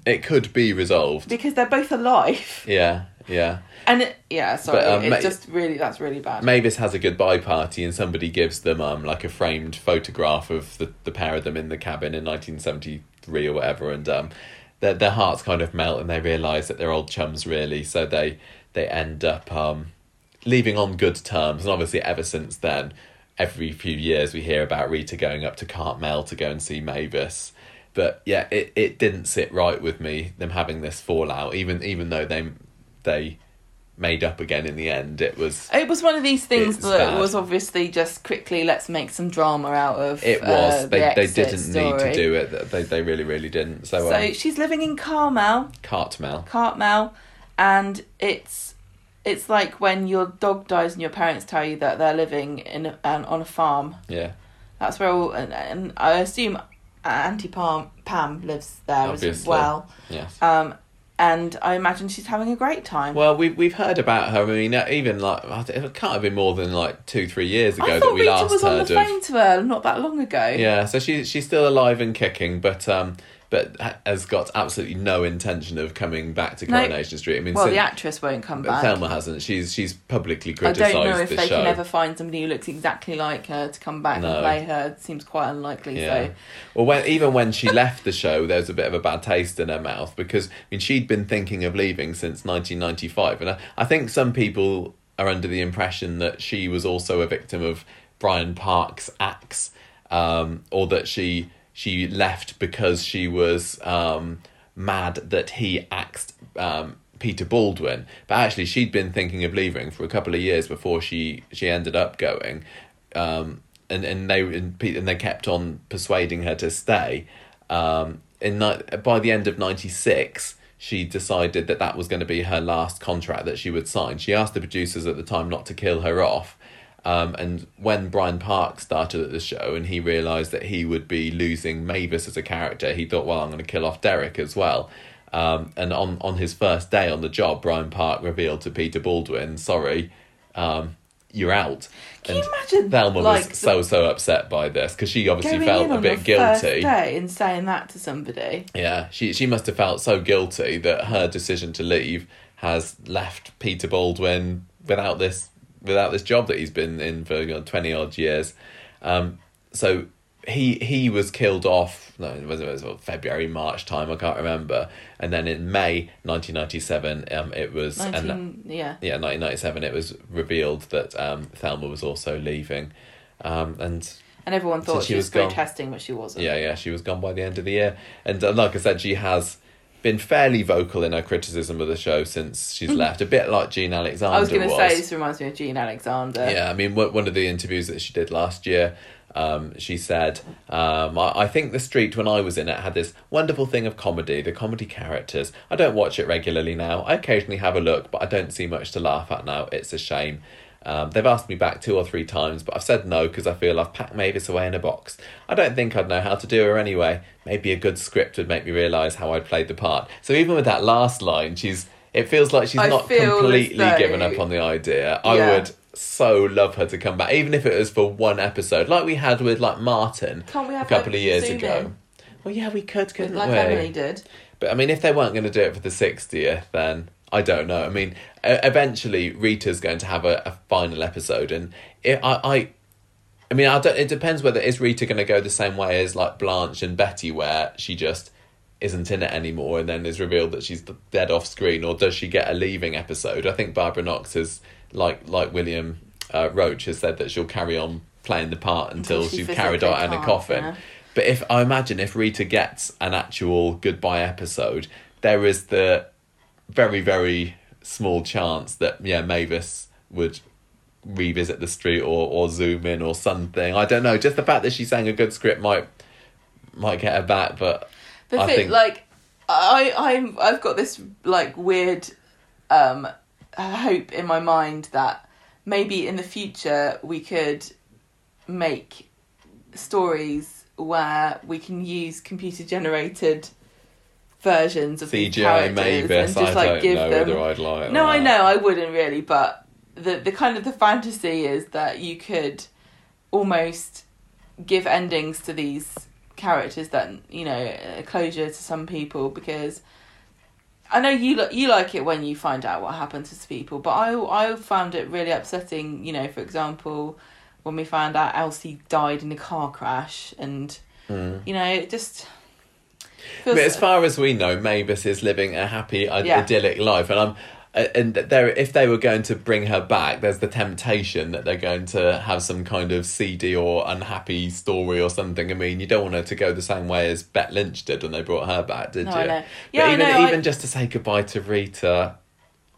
it could be resolved. because they're both alive. Yeah, yeah. And it, yeah, sorry, But, um, it's ma- just really, that's really bad. Mavis has a goodbye party and somebody gives them um like a framed photograph of the, the pair of them in the cabin in 1973 or whatever and um their their hearts kind of melt and they realize that they're old chums really so they they end up um leaving on good terms and obviously ever since then every few years we hear about Rita going up to Cartmel to go and see Mavis but yeah it it didn't sit right with me them having this fallout even even though they they made up again in the end it was It was one of these things that bad. was obviously just quickly let's make some drama out of. It It was. uh, the they they didn't need to do it. They they really really didn't. So, So um, she's living in Carmel, Cartmel. Cartmel, and it's it's like when your dog dies and your parents tell you that they're living in a, an, on a farm. Yeah, That's where all, and, and I assume Auntie Pam, Pam lives there as well. yes. Um, and I imagine she's having a great time. Well, we've we've heard about her. I mean, uh, even like it can't have been more than like two three years ago that we Rita last was on the heard of. to her not that long ago. Yeah, so she's she's still alive and kicking, but um, but has got absolutely no intention of coming back to No. Coronation Street. I mean, Well, the actress won't come back. Thelma hasn't. She's she's publicly criticised. I don't know if the they show. can ever find somebody who looks exactly like her to come back No. and play her. It seems quite unlikely. Yeah. So Well, when even when she *laughs* left the show, there was a bit of a bad taste in her mouth because I mean she'd been thinking of leaving since 1995, and I, I think some people are under the impression that she was also a victim of Brian Park's acts, um, or that she she left because she was um, mad that he axed um, Peter Baldwin. But actually, she'd been thinking of leaving for a couple of years before she she ended up going. Um, and and they and, Pe- and they kept on persuading her to stay. Um, in by the end of '96, she decided that that was going to be her last contract that she would sign. She asked the producers at the time not to kill her off. Um, and when Brian Park started at the show and he realised that he would be losing Mavis as a character, he thought, well, I'm going to kill off Derek as well. Um, and on, on his first day on the job, Brian Park revealed to Peter Baldwin, sorry, um, you're out. Can and you imagine, Thelma like, was so, so upset by this because she obviously felt in a bit guilty. day and saying that to somebody. Yeah, she she must have felt so guilty that her decision to leave has left Peter Baldwin without this without this job that he's been in for you know, twenty odd years. Um, so he he was killed off. No, it was, it was February March time. I can't remember. And then in May nineteen ninety seven, um, it was and yeah. yeah, 1997, it was revealed that um, Thelma was also leaving. Um, and And everyone thought she she, was, was protesting, but she wasn't. yeah, yeah, she was gone by the end of the year. And uh, like I said, she has been fairly vocal in her criticism of the show since she's left, a bit like Jean Alexander Mm-hmm. I was going to say this reminds me of Jean Alexander. yeah, I mean, one one of the interviews that she did last year, um, she said, um, I, I think The Street, when I was in it, had this wonderful thing of comedy, the comedy characters. I don't watch it regularly now. I occasionally have a look, but I don't see much to laugh at now. It's a shame. Um, they've asked me back two or three times, but I've said no because I feel I've packed Mavis away in a box. I don't think I'd know how to do her anyway. Maybe a good script would make me realise how I'd played the part. So even with that last line, she's it feels like she's I not completely though- given up on the idea. I would so love her to come back, even if it was for one episode, like we had with like Martin Can't we have a couple of years ago. in? Well, yeah, we could, couldn't like we? Emily did. But I mean, if they weren't going to do it for the 60th, then I don't know. I mean, eventually Rita's going to have a, a final episode, and it, I, I, I mean, I don't, it depends whether is Rita going to go the same way as like Blanche and Betty, where she just isn't in it anymore, and then is revealed that she's dead off screen, or does she get a leaving episode? I think Barbara Knox has, like like William uh, Roach has said that she'll carry on playing the part until, Until she she's carried out in a coffin. yeah. But if I imagine if Rita gets an actual goodbye episode, there is the very very small chance that yeah Mavis would revisit the street or or zoom in or something. I don't know. Just the fact that she sang a good script might might get her back, but The I thing, think like, I, I'm, I've got this like weird, um, hope in my mind that maybe in the future we could make stories where we can use computer generated versions of these CGI characters Mavis. and just I like don't give know them. whether I'd like. No, I know I wouldn't really, but the the kind of the fantasy is that you could almost give endings to these characters that you know uh, closure to some people because I know you li- you like it when you find out what happened to people, but I I found it really upsetting. You know, for example, when we found out Elsie died in a car crash, and Mm. you know, it just. But as far as we know, Mavis is living a happy, Yeah. idyllic life, and I'm. uh, And there, if they were going to bring her back, there's the temptation that they're going to have some kind of seedy or unhappy story or something. I mean, you don't want her to go the same way as Bet Lynch did when they brought her back, did No, you? I know. But Yeah, I even know, I- even just to say goodbye to Rita,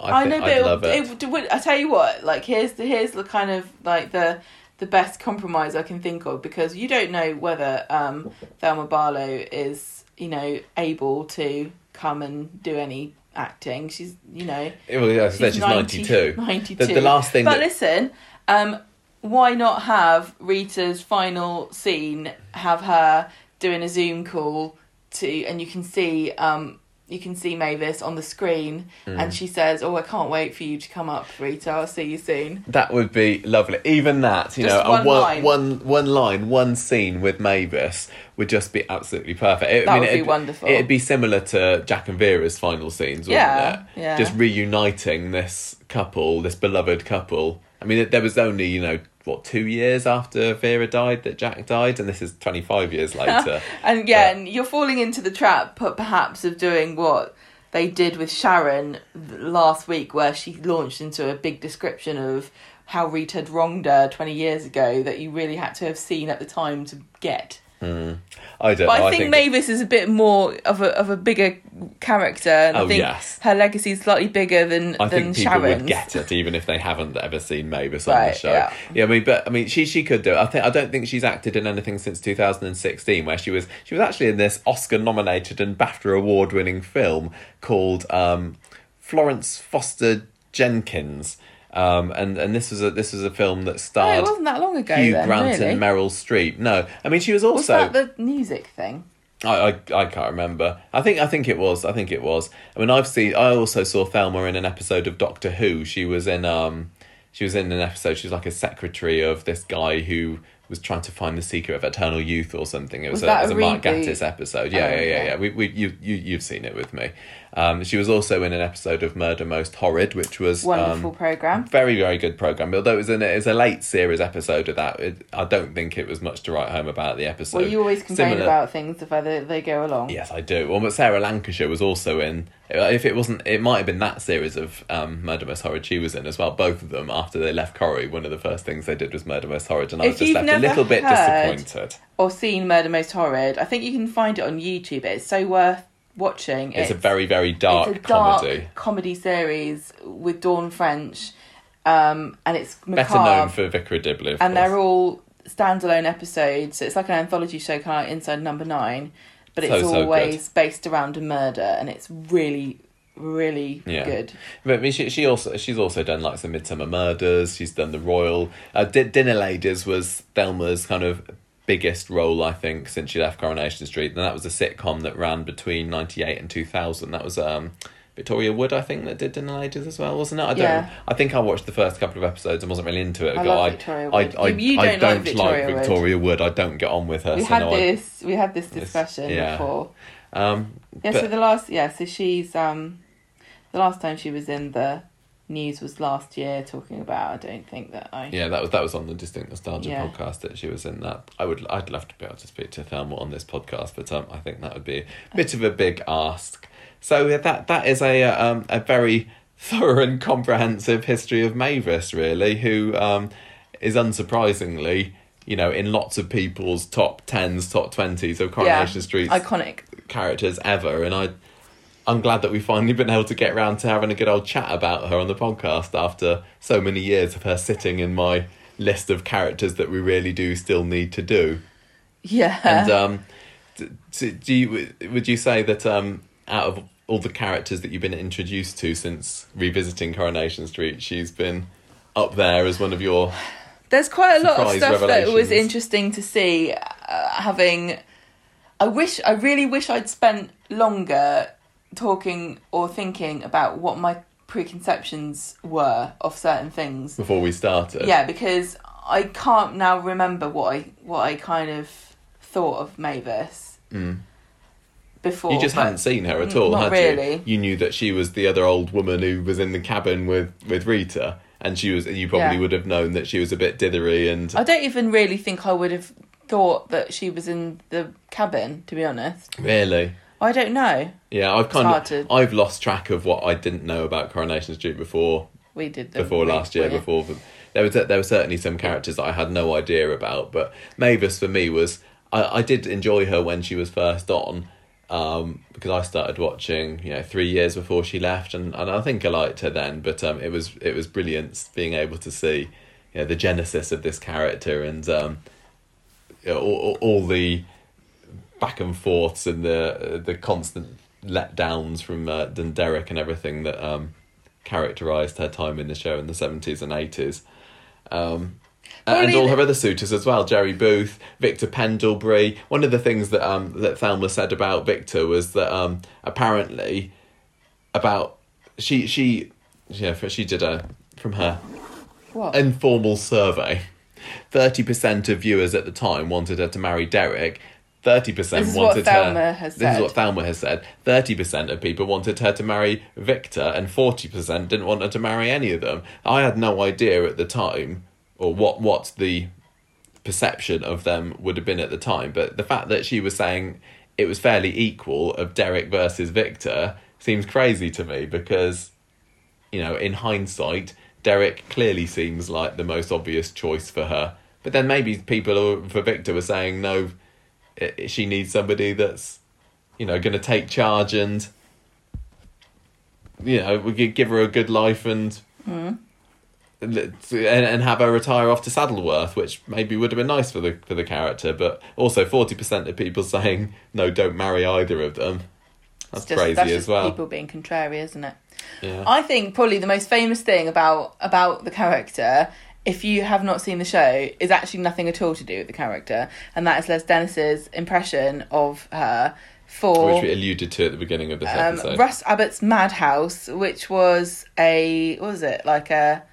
I, I think know, but I'd love it. it, would- I tell you what, like here's the here's the kind of like the the best compromise I can think of because you don't know whether um, Thelma Barlow is you know able to come and do any acting. She's you know Well, yeah, said, she's 92. 92. The, the last thing But that listen, um, why not have Rita's final scene have her doing a Zoom call to, and you can see um, you can see Mavis on the screen, Hmm. and she says, "Oh, I can't wait for you to come up, Rita. I'll see you soon." That would be lovely. Even that, you Just know, one a one, line. one, one line, one scene with Mavis would just be absolutely perfect. It, That would be it'd- wonderful. It'd be similar to Jack and Vera's final scenes, wouldn't Yeah, it? yeah. Just reuniting this couple, this beloved couple. I mean, there was only, you know, what, two years after Vera died that Jack died, and this is 25 years *laughs* later. And yeah, But- and you're falling into the trap, but perhaps of doing what they did with Sharon last week, where she launched into a big description of how Rita had wronged her 20 years ago that you really had to have seen at the time to get. I don't But know. I think, Mavis is a bit more of a of a bigger character, and I Oh, think yes. her legacy is slightly bigger than Sharon. I than think people Sharon's. would get it even if they haven't ever seen Mavis on the Right, show. yeah. I mean, but I mean, she she could do it. I think I don't think she's acted in anything since 2016, where she was she was actually in this Oscar nominated and BAFTA award winning film called um, Florence Foster Jenkins. Um, and and this was a this was a film that starred. Oh, it wasn't that long ago. Hugh then, Grant really. and Meryl Streep. No, I mean she was Was also that the music thing? I, I I can't remember. I think I think it was. I think it was. I mean, I've seen. I also saw Thelma in an episode of Doctor Who. She was in um, she was in an episode. She was like a secretary of this guy who was trying to find the secret of eternal youth or something. It was, Was a, it was a a Mark? Gatiss episode. Yeah, Oh, yeah, yeah, yeah. yeah. We, we, you, you, you've seen it with me. Um, she was also in an episode of Murder Most Horrid, which was Wonderful um, program. very, very good program. Although it was, an, it was a late series episode of that, it, I don't think it was much to write home about the episode. Well, you always complain Similar- about things if either they go along. Yes, I do. Well, but Sarah Lancashire was also in. If it wasn't, it might have been that series of um, Murder Most Horrid she was in as well. Both of them after they left Corrie, one of the first things they did was Murder Most Horrid, and I If was just left a little bit disappointed. Or seen Murder Most Horrid. I think you can find it on YouTube. It's so worth watching. It's, a very, very dark, it's a dark comedy. comedy series with Dawn French, um, and it's Better known for Vicar of Dibley, of and course. they're all standalone episodes. So it's like an anthology show, kind of like Inside Number Nine, but it's So, so always based around a murder, and it's really, really Yeah. good. But I mean, she, she also she's also done like some Midsomer Murders. She's done the Royal. Uh, D- Dinner Ladies was Thelma's kind of biggest role, I think, since she left Coronation Street. And that was a sitcom that ran between ninety eight and two thousand. That was um, Victoria Wood, I think, that did Dinner Ladies as well, wasn't it? I don't. Yeah. I think I watched the first couple of episodes and wasn't really into it. I go, love Victoria Wood. I, You- you I don't like don't Victoria Wood. Victoria Wood. I don't get on with her. We so had no, I- this. We had this discussion yeah. before. um, Yeah. but- So the last. Yeah. So she's um, the last time she was in the news was last year, talking about. I don't think that I. Yeah, that was that was on the Distinct Nostalgia Yeah. podcast that she was in. That I would I'd love to be able to speak to Thelma on this podcast, but um, I think that would be a bit of a big ask. So yeah, that that is a uh, um a very *laughs* thorough and comprehensive history of Mavis, really, who um is unsurprisingly. You know, in lots of people's top tens, top twenties of Coronation Street's Iconic. characters ever, and I, I'm glad that we've finally been able to get around to having a good old chat about her on the podcast after so many years of her sitting in my list of characters that we really do still need to do. Yeah. And um, d- d- do you would you say that um, out of all the characters that you've been introduced to since revisiting Coronation Street, she's been up there as one of your There's quite a lot of stuff that was interesting to see. Uh, having, I wish, I really wish I'd spent longer talking or thinking about what my preconceptions were of certain things. before we started. Yeah, because I can't now remember what I what I kind of thought of Mavis Mm. before. You just hadn't seen her at Mm, all, not had really. you? You knew that she was the other old woman who was in the cabin with, with Rita, and she was. You probably Yeah. would have known that she was a bit dithery and I don't even really think I would have thought that she was in the cabin. To be honest, really. I don't know. Yeah, I've kind of to- I've lost track of what I didn't know about Coronation Street before We did the before last year. yeah. Before the, there was there were certainly some characters that I had no idea about, but Mavis for me was I, I did enjoy her when she was first on. Um, because I started watching, you know, three years before she left, and, and I think I liked her then. But um, it was it was brilliant being able to see, you know, the genesis of this character and um, you know, all, all, all the back and forths and the the constant letdowns from uh, Derek and everything that um, characterized her time in the show in the seventies and eighties. Um, Well, and all her other suitors as well, Jerry Booth, Victor Pendlebury. One of the things that um, that Thelma said about Victor was that um, apparently about she she yeah she did a from her What? informal survey. Thirty percent of viewers at the time wanted her to marry Derek. Thirty percent wanted her. has this is what Thelma has said. Thirty percent of people wanted her to marry Victor, and forty percent didn't want her to marry any of them. I had no idea at the time, or what what the perception of them would have been at the time. But the fact that she was saying it was fairly equal of Derek versus Victor seems crazy to me because you know, in hindsight, Derek clearly seems like the most obvious choice for her. But then maybe people for Victor were saying no, she needs somebody that's, you know, going to take charge and, you know, we could give her a good life and. Mm. And, and have her retire off to Saddleworth, which maybe would have been nice for the for the character, but also forty percent of people saying no, don't marry either of them. That's just- crazy that's as just well. People being contrary, isn't it? Yeah. I think probably the most famous thing about about the character, if you have not seen the show, is actually nothing at all to do with the character, and that is Les Dennis's impression of her for which we alluded to at the beginning of this um, episode. Russ Abbott's Madhouse, which was a what was it like a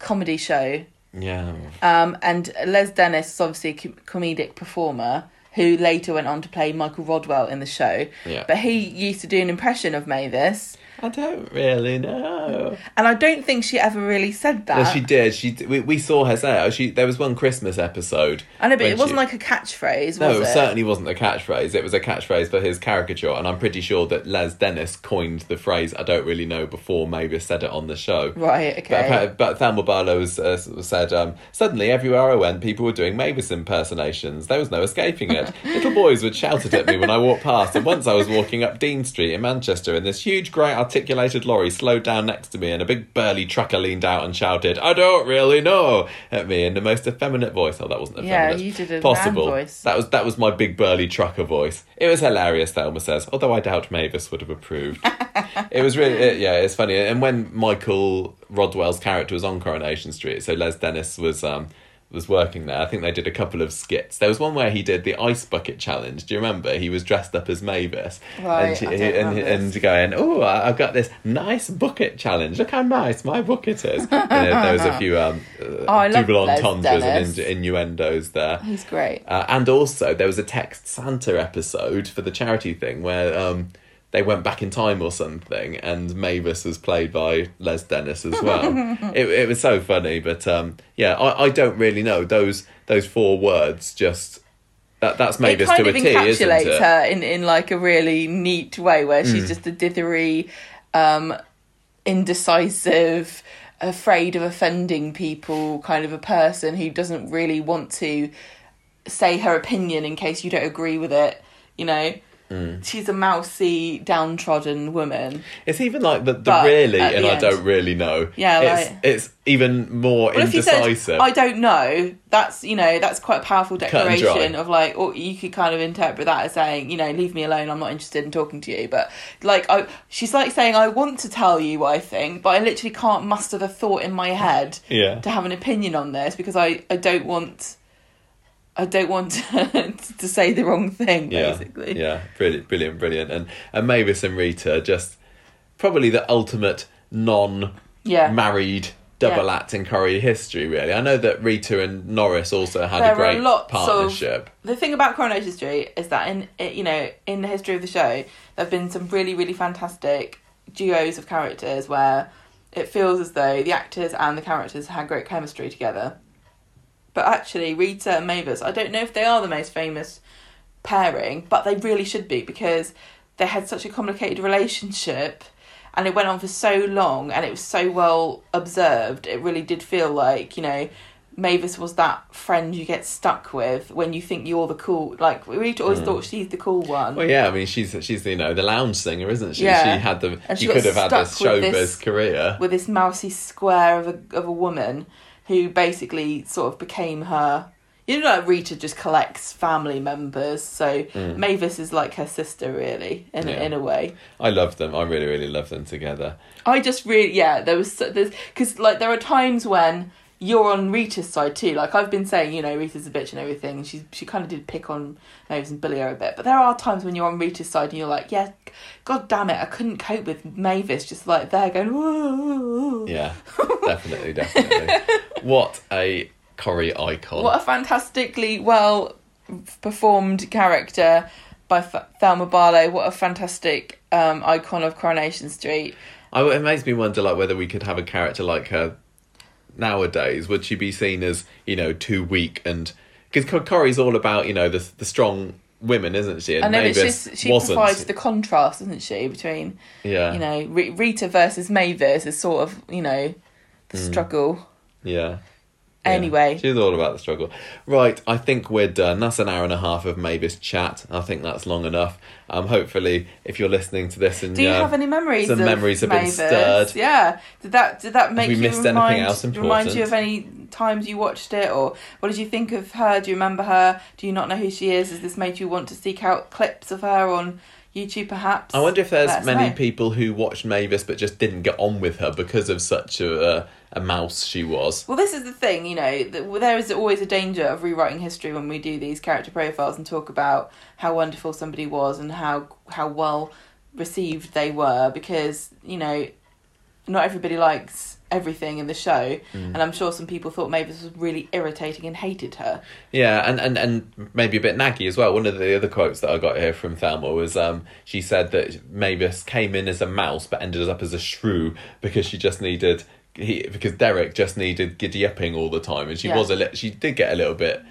comedy show Yeah. Um, and Les Dennis is obviously a comedic performer who later went on to play Michael Rodwell in the show. Yeah. But he used to do an impression of Mavis, I don't really know. and I don't think she ever really said that. No, she did. She we, we saw her say it. She there was one Christmas episode. I know, but it wasn't she- like a catchphrase, No, was it it? certainly wasn't a catchphrase. It was a catchphrase for his caricature, and I'm pretty sure that Les Dennis coined the phrase "I don't really know" before Mavis said it on the show. Right, But, okay. appa- but Thelma Barlow was, uh, said, um, suddenly everywhere I went, people were doing Mavis impersonations. There was no escaping it. *laughs* Little boys would shout it at me when I walked past, and once I was walking up Dean Street in Manchester, and this huge, grey, articulated lorry slowed down next to me, and a big burly trucker leaned out and shouted, I don't really know, at me in the most effeminate voice. Oh, that wasn't Yeah, effeminate. you did a Possible. voice. That was, that was my big, burly trucker voice. It was hilarious, Thelma says, although I doubt Mavis would have approved. *laughs* it was really it, yeah it's funny and when michael rodwell's character was on coronation street so les dennis was um was working there. I think they did a couple of skits. There was one where he did the ice bucket challenge. Do you remember? He was dressed up as mavis. Right, and, she, and, and going oh i've got this nice bucket challenge. Look how nice my bucket is. You know, there was a few um *laughs* Oh, double entendres and innu- innuendos there. He's great. uh, and also, there was a Text Santa episode for the charity thing where um, they went back in time or something, and Mavis was played by Les Dennis as well. *laughs* it, it was so funny, but um, yeah, I, I don't really know those those four words. Just that that's Mavis it kind to of a T, isn't encapsulates it? her in, in like a really neat way where she's just a dithery, um, indecisive, afraid of offending people kind of a person who doesn't really want to say her opinion in case you don't agree with it. You know, Mm. she's a mousy, downtrodden woman. It's even like the, the But really at the and I don't really know. Yeah, it's like- it's even more Well, if you said indecisive. I don't know, that's you know that's quite a powerful declaration of like, or you could kind of interpret that as saying, you know, leave me alone. I'm not interested in talking to you. But like, I, she's like saying, I want to tell you what I think, but I literally can't muster the thought in my head yeah. to have an opinion on this because I I don't want. I don't want to, *laughs* to say the wrong thing, yeah, basically. Yeah, brilliant, brilliant, brilliant. And and Mavis and Rita just probably the ultimate non Yeah. married double Yeah. act in Corrie history, really. I know that Rita and Norris also had There a great lots of- partnership. the thing about Coronation Street is that in you know in the history of the show there have been some really really fantastic duos of characters where it feels as though the actors and the characters had great chemistry together. But actually, Rita and Mavis, I don't know if they are the most famous pairing, but they really should be because they had such a complicated relationship and it went on for so long and it was so well observed. It really did feel like, you know, Mavis was that friend you get stuck with when you think you're the cool. Like Rita always thought she's the cool one. Mm. Well, yeah, I mean, she's she's you know the lounge singer, isn't she? Yeah. She had the And she, she could have had this showbiz this- career. with this mousy square of a of a woman who basically sort of became her. You know, like Rita just collects family members, so Mavis is like her sister, really, in Mm. Yeah. in a way. I love them. I really, really love them together. I just really, yeah, there was there's because like there are times when you're on Rita's side too. Like I've been saying, you know, Rita's a bitch and everything. and She she kind of did pick on Mavis and bully her a bit, but there are times when you're on Rita's side and you're like, yeah, god damn it, I couldn't cope with Mavis just like there going, whoa. Yeah, *laughs* definitely, definitely. What a Corrie icon. What a fantastically well performed character by F- Thelma Barlow. What a fantastic um, icon of Coronation Street. I, it makes me wonder, like, whether we could have a character like her nowadays. Would she be seen as, you know, too weak and because Corrie's all about, you know, the the strong women, isn't she? And I know, Mavis she wasn't. provides the contrast, doesn't she, between yeah, you know R- Rita versus Mavis is sort of you know the Mm. struggle. Yeah. Anyway. she was all about the struggle. Right, I think we're done. That's an hour and a half of Mavis chat. I think that's long enough. Um, hopefully, if you're listening to this and Do you uh, have any memories? some of memories have been stirred. Yeah. Did that did that make we you missed anything remind, else remind you of any times you watched it, or what did you think of her? Do you remember her? Do you not know who she is? Has this made you want to seek out clips of her on YouTube, perhaps? I wonder if there's many know. people who watched Mavis but just didn't get on with her because of such a a, a mouse she was. Well, this is the thing, you know, there is always a danger of rewriting history when we do these character profiles and talk about how wonderful somebody was and how how well received they were because, you know, not everybody likes everything in the show, Mm. and I'm sure some people thought Mavis was really irritating and hated her. Yeah, and, and, and maybe a bit naggy as well. One of the other quotes that I got here from Thelma was um, she said that Mavis came in as a mouse but ended up as a shrew because she just needed he because Derek just needed giddy upping all the time, and she Yeah. was a li- she did get a little bit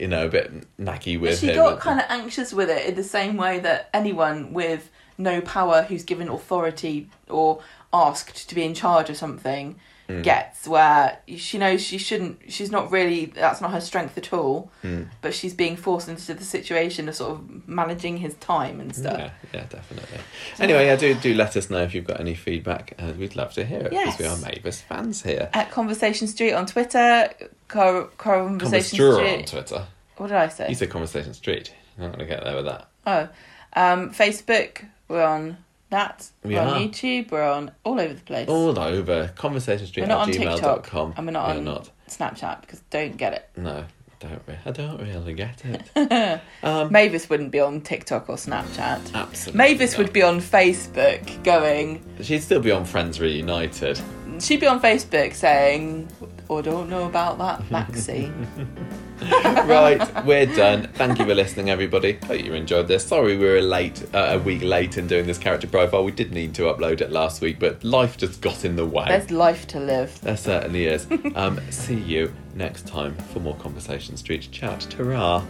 you know a bit naggy with she him. got kind of anxious with it in the same way that anyone with no power who's given authority or asked to be in charge of something Mm. gets where she knows she shouldn't she's not really that's not her strength at all Mm. but she's being forced into the situation of sort of managing his time and stuff Yeah, yeah, definitely. Anyway, yeah, do do let us know if you've got any feedback. Uh, we'd love to hear it because we are Mavis fans here. at conversation street on twitter Cor- conversation street on Twitter. what did i say You said Conversation Street. I'm not going to get there with that. Oh, um, Facebook. We're on that. We We're on YouTube. We're on all over the place. All over conversation street we're not on TikTok, and we're not You're on not. Snapchat because don't get it. No, don't re- I don't really get it. *laughs* um, Mavis wouldn't be on TikTok or Snapchat. absolutely. Mavis not. would be on Facebook going. She'd still be on Friends Reunited. She'd be on Facebook saying, "I don't know about that vaccine." *laughs* *laughs* right, we're done. Thank you for listening, everybody. Hope you enjoyed this. Sorry we were late, uh, a week late in doing this character profile. We did need to upload it last week, but life just got in the way. There's life to live. There certainly is. *laughs* um, see you next time for more Conversation Street chat. Ta-ra.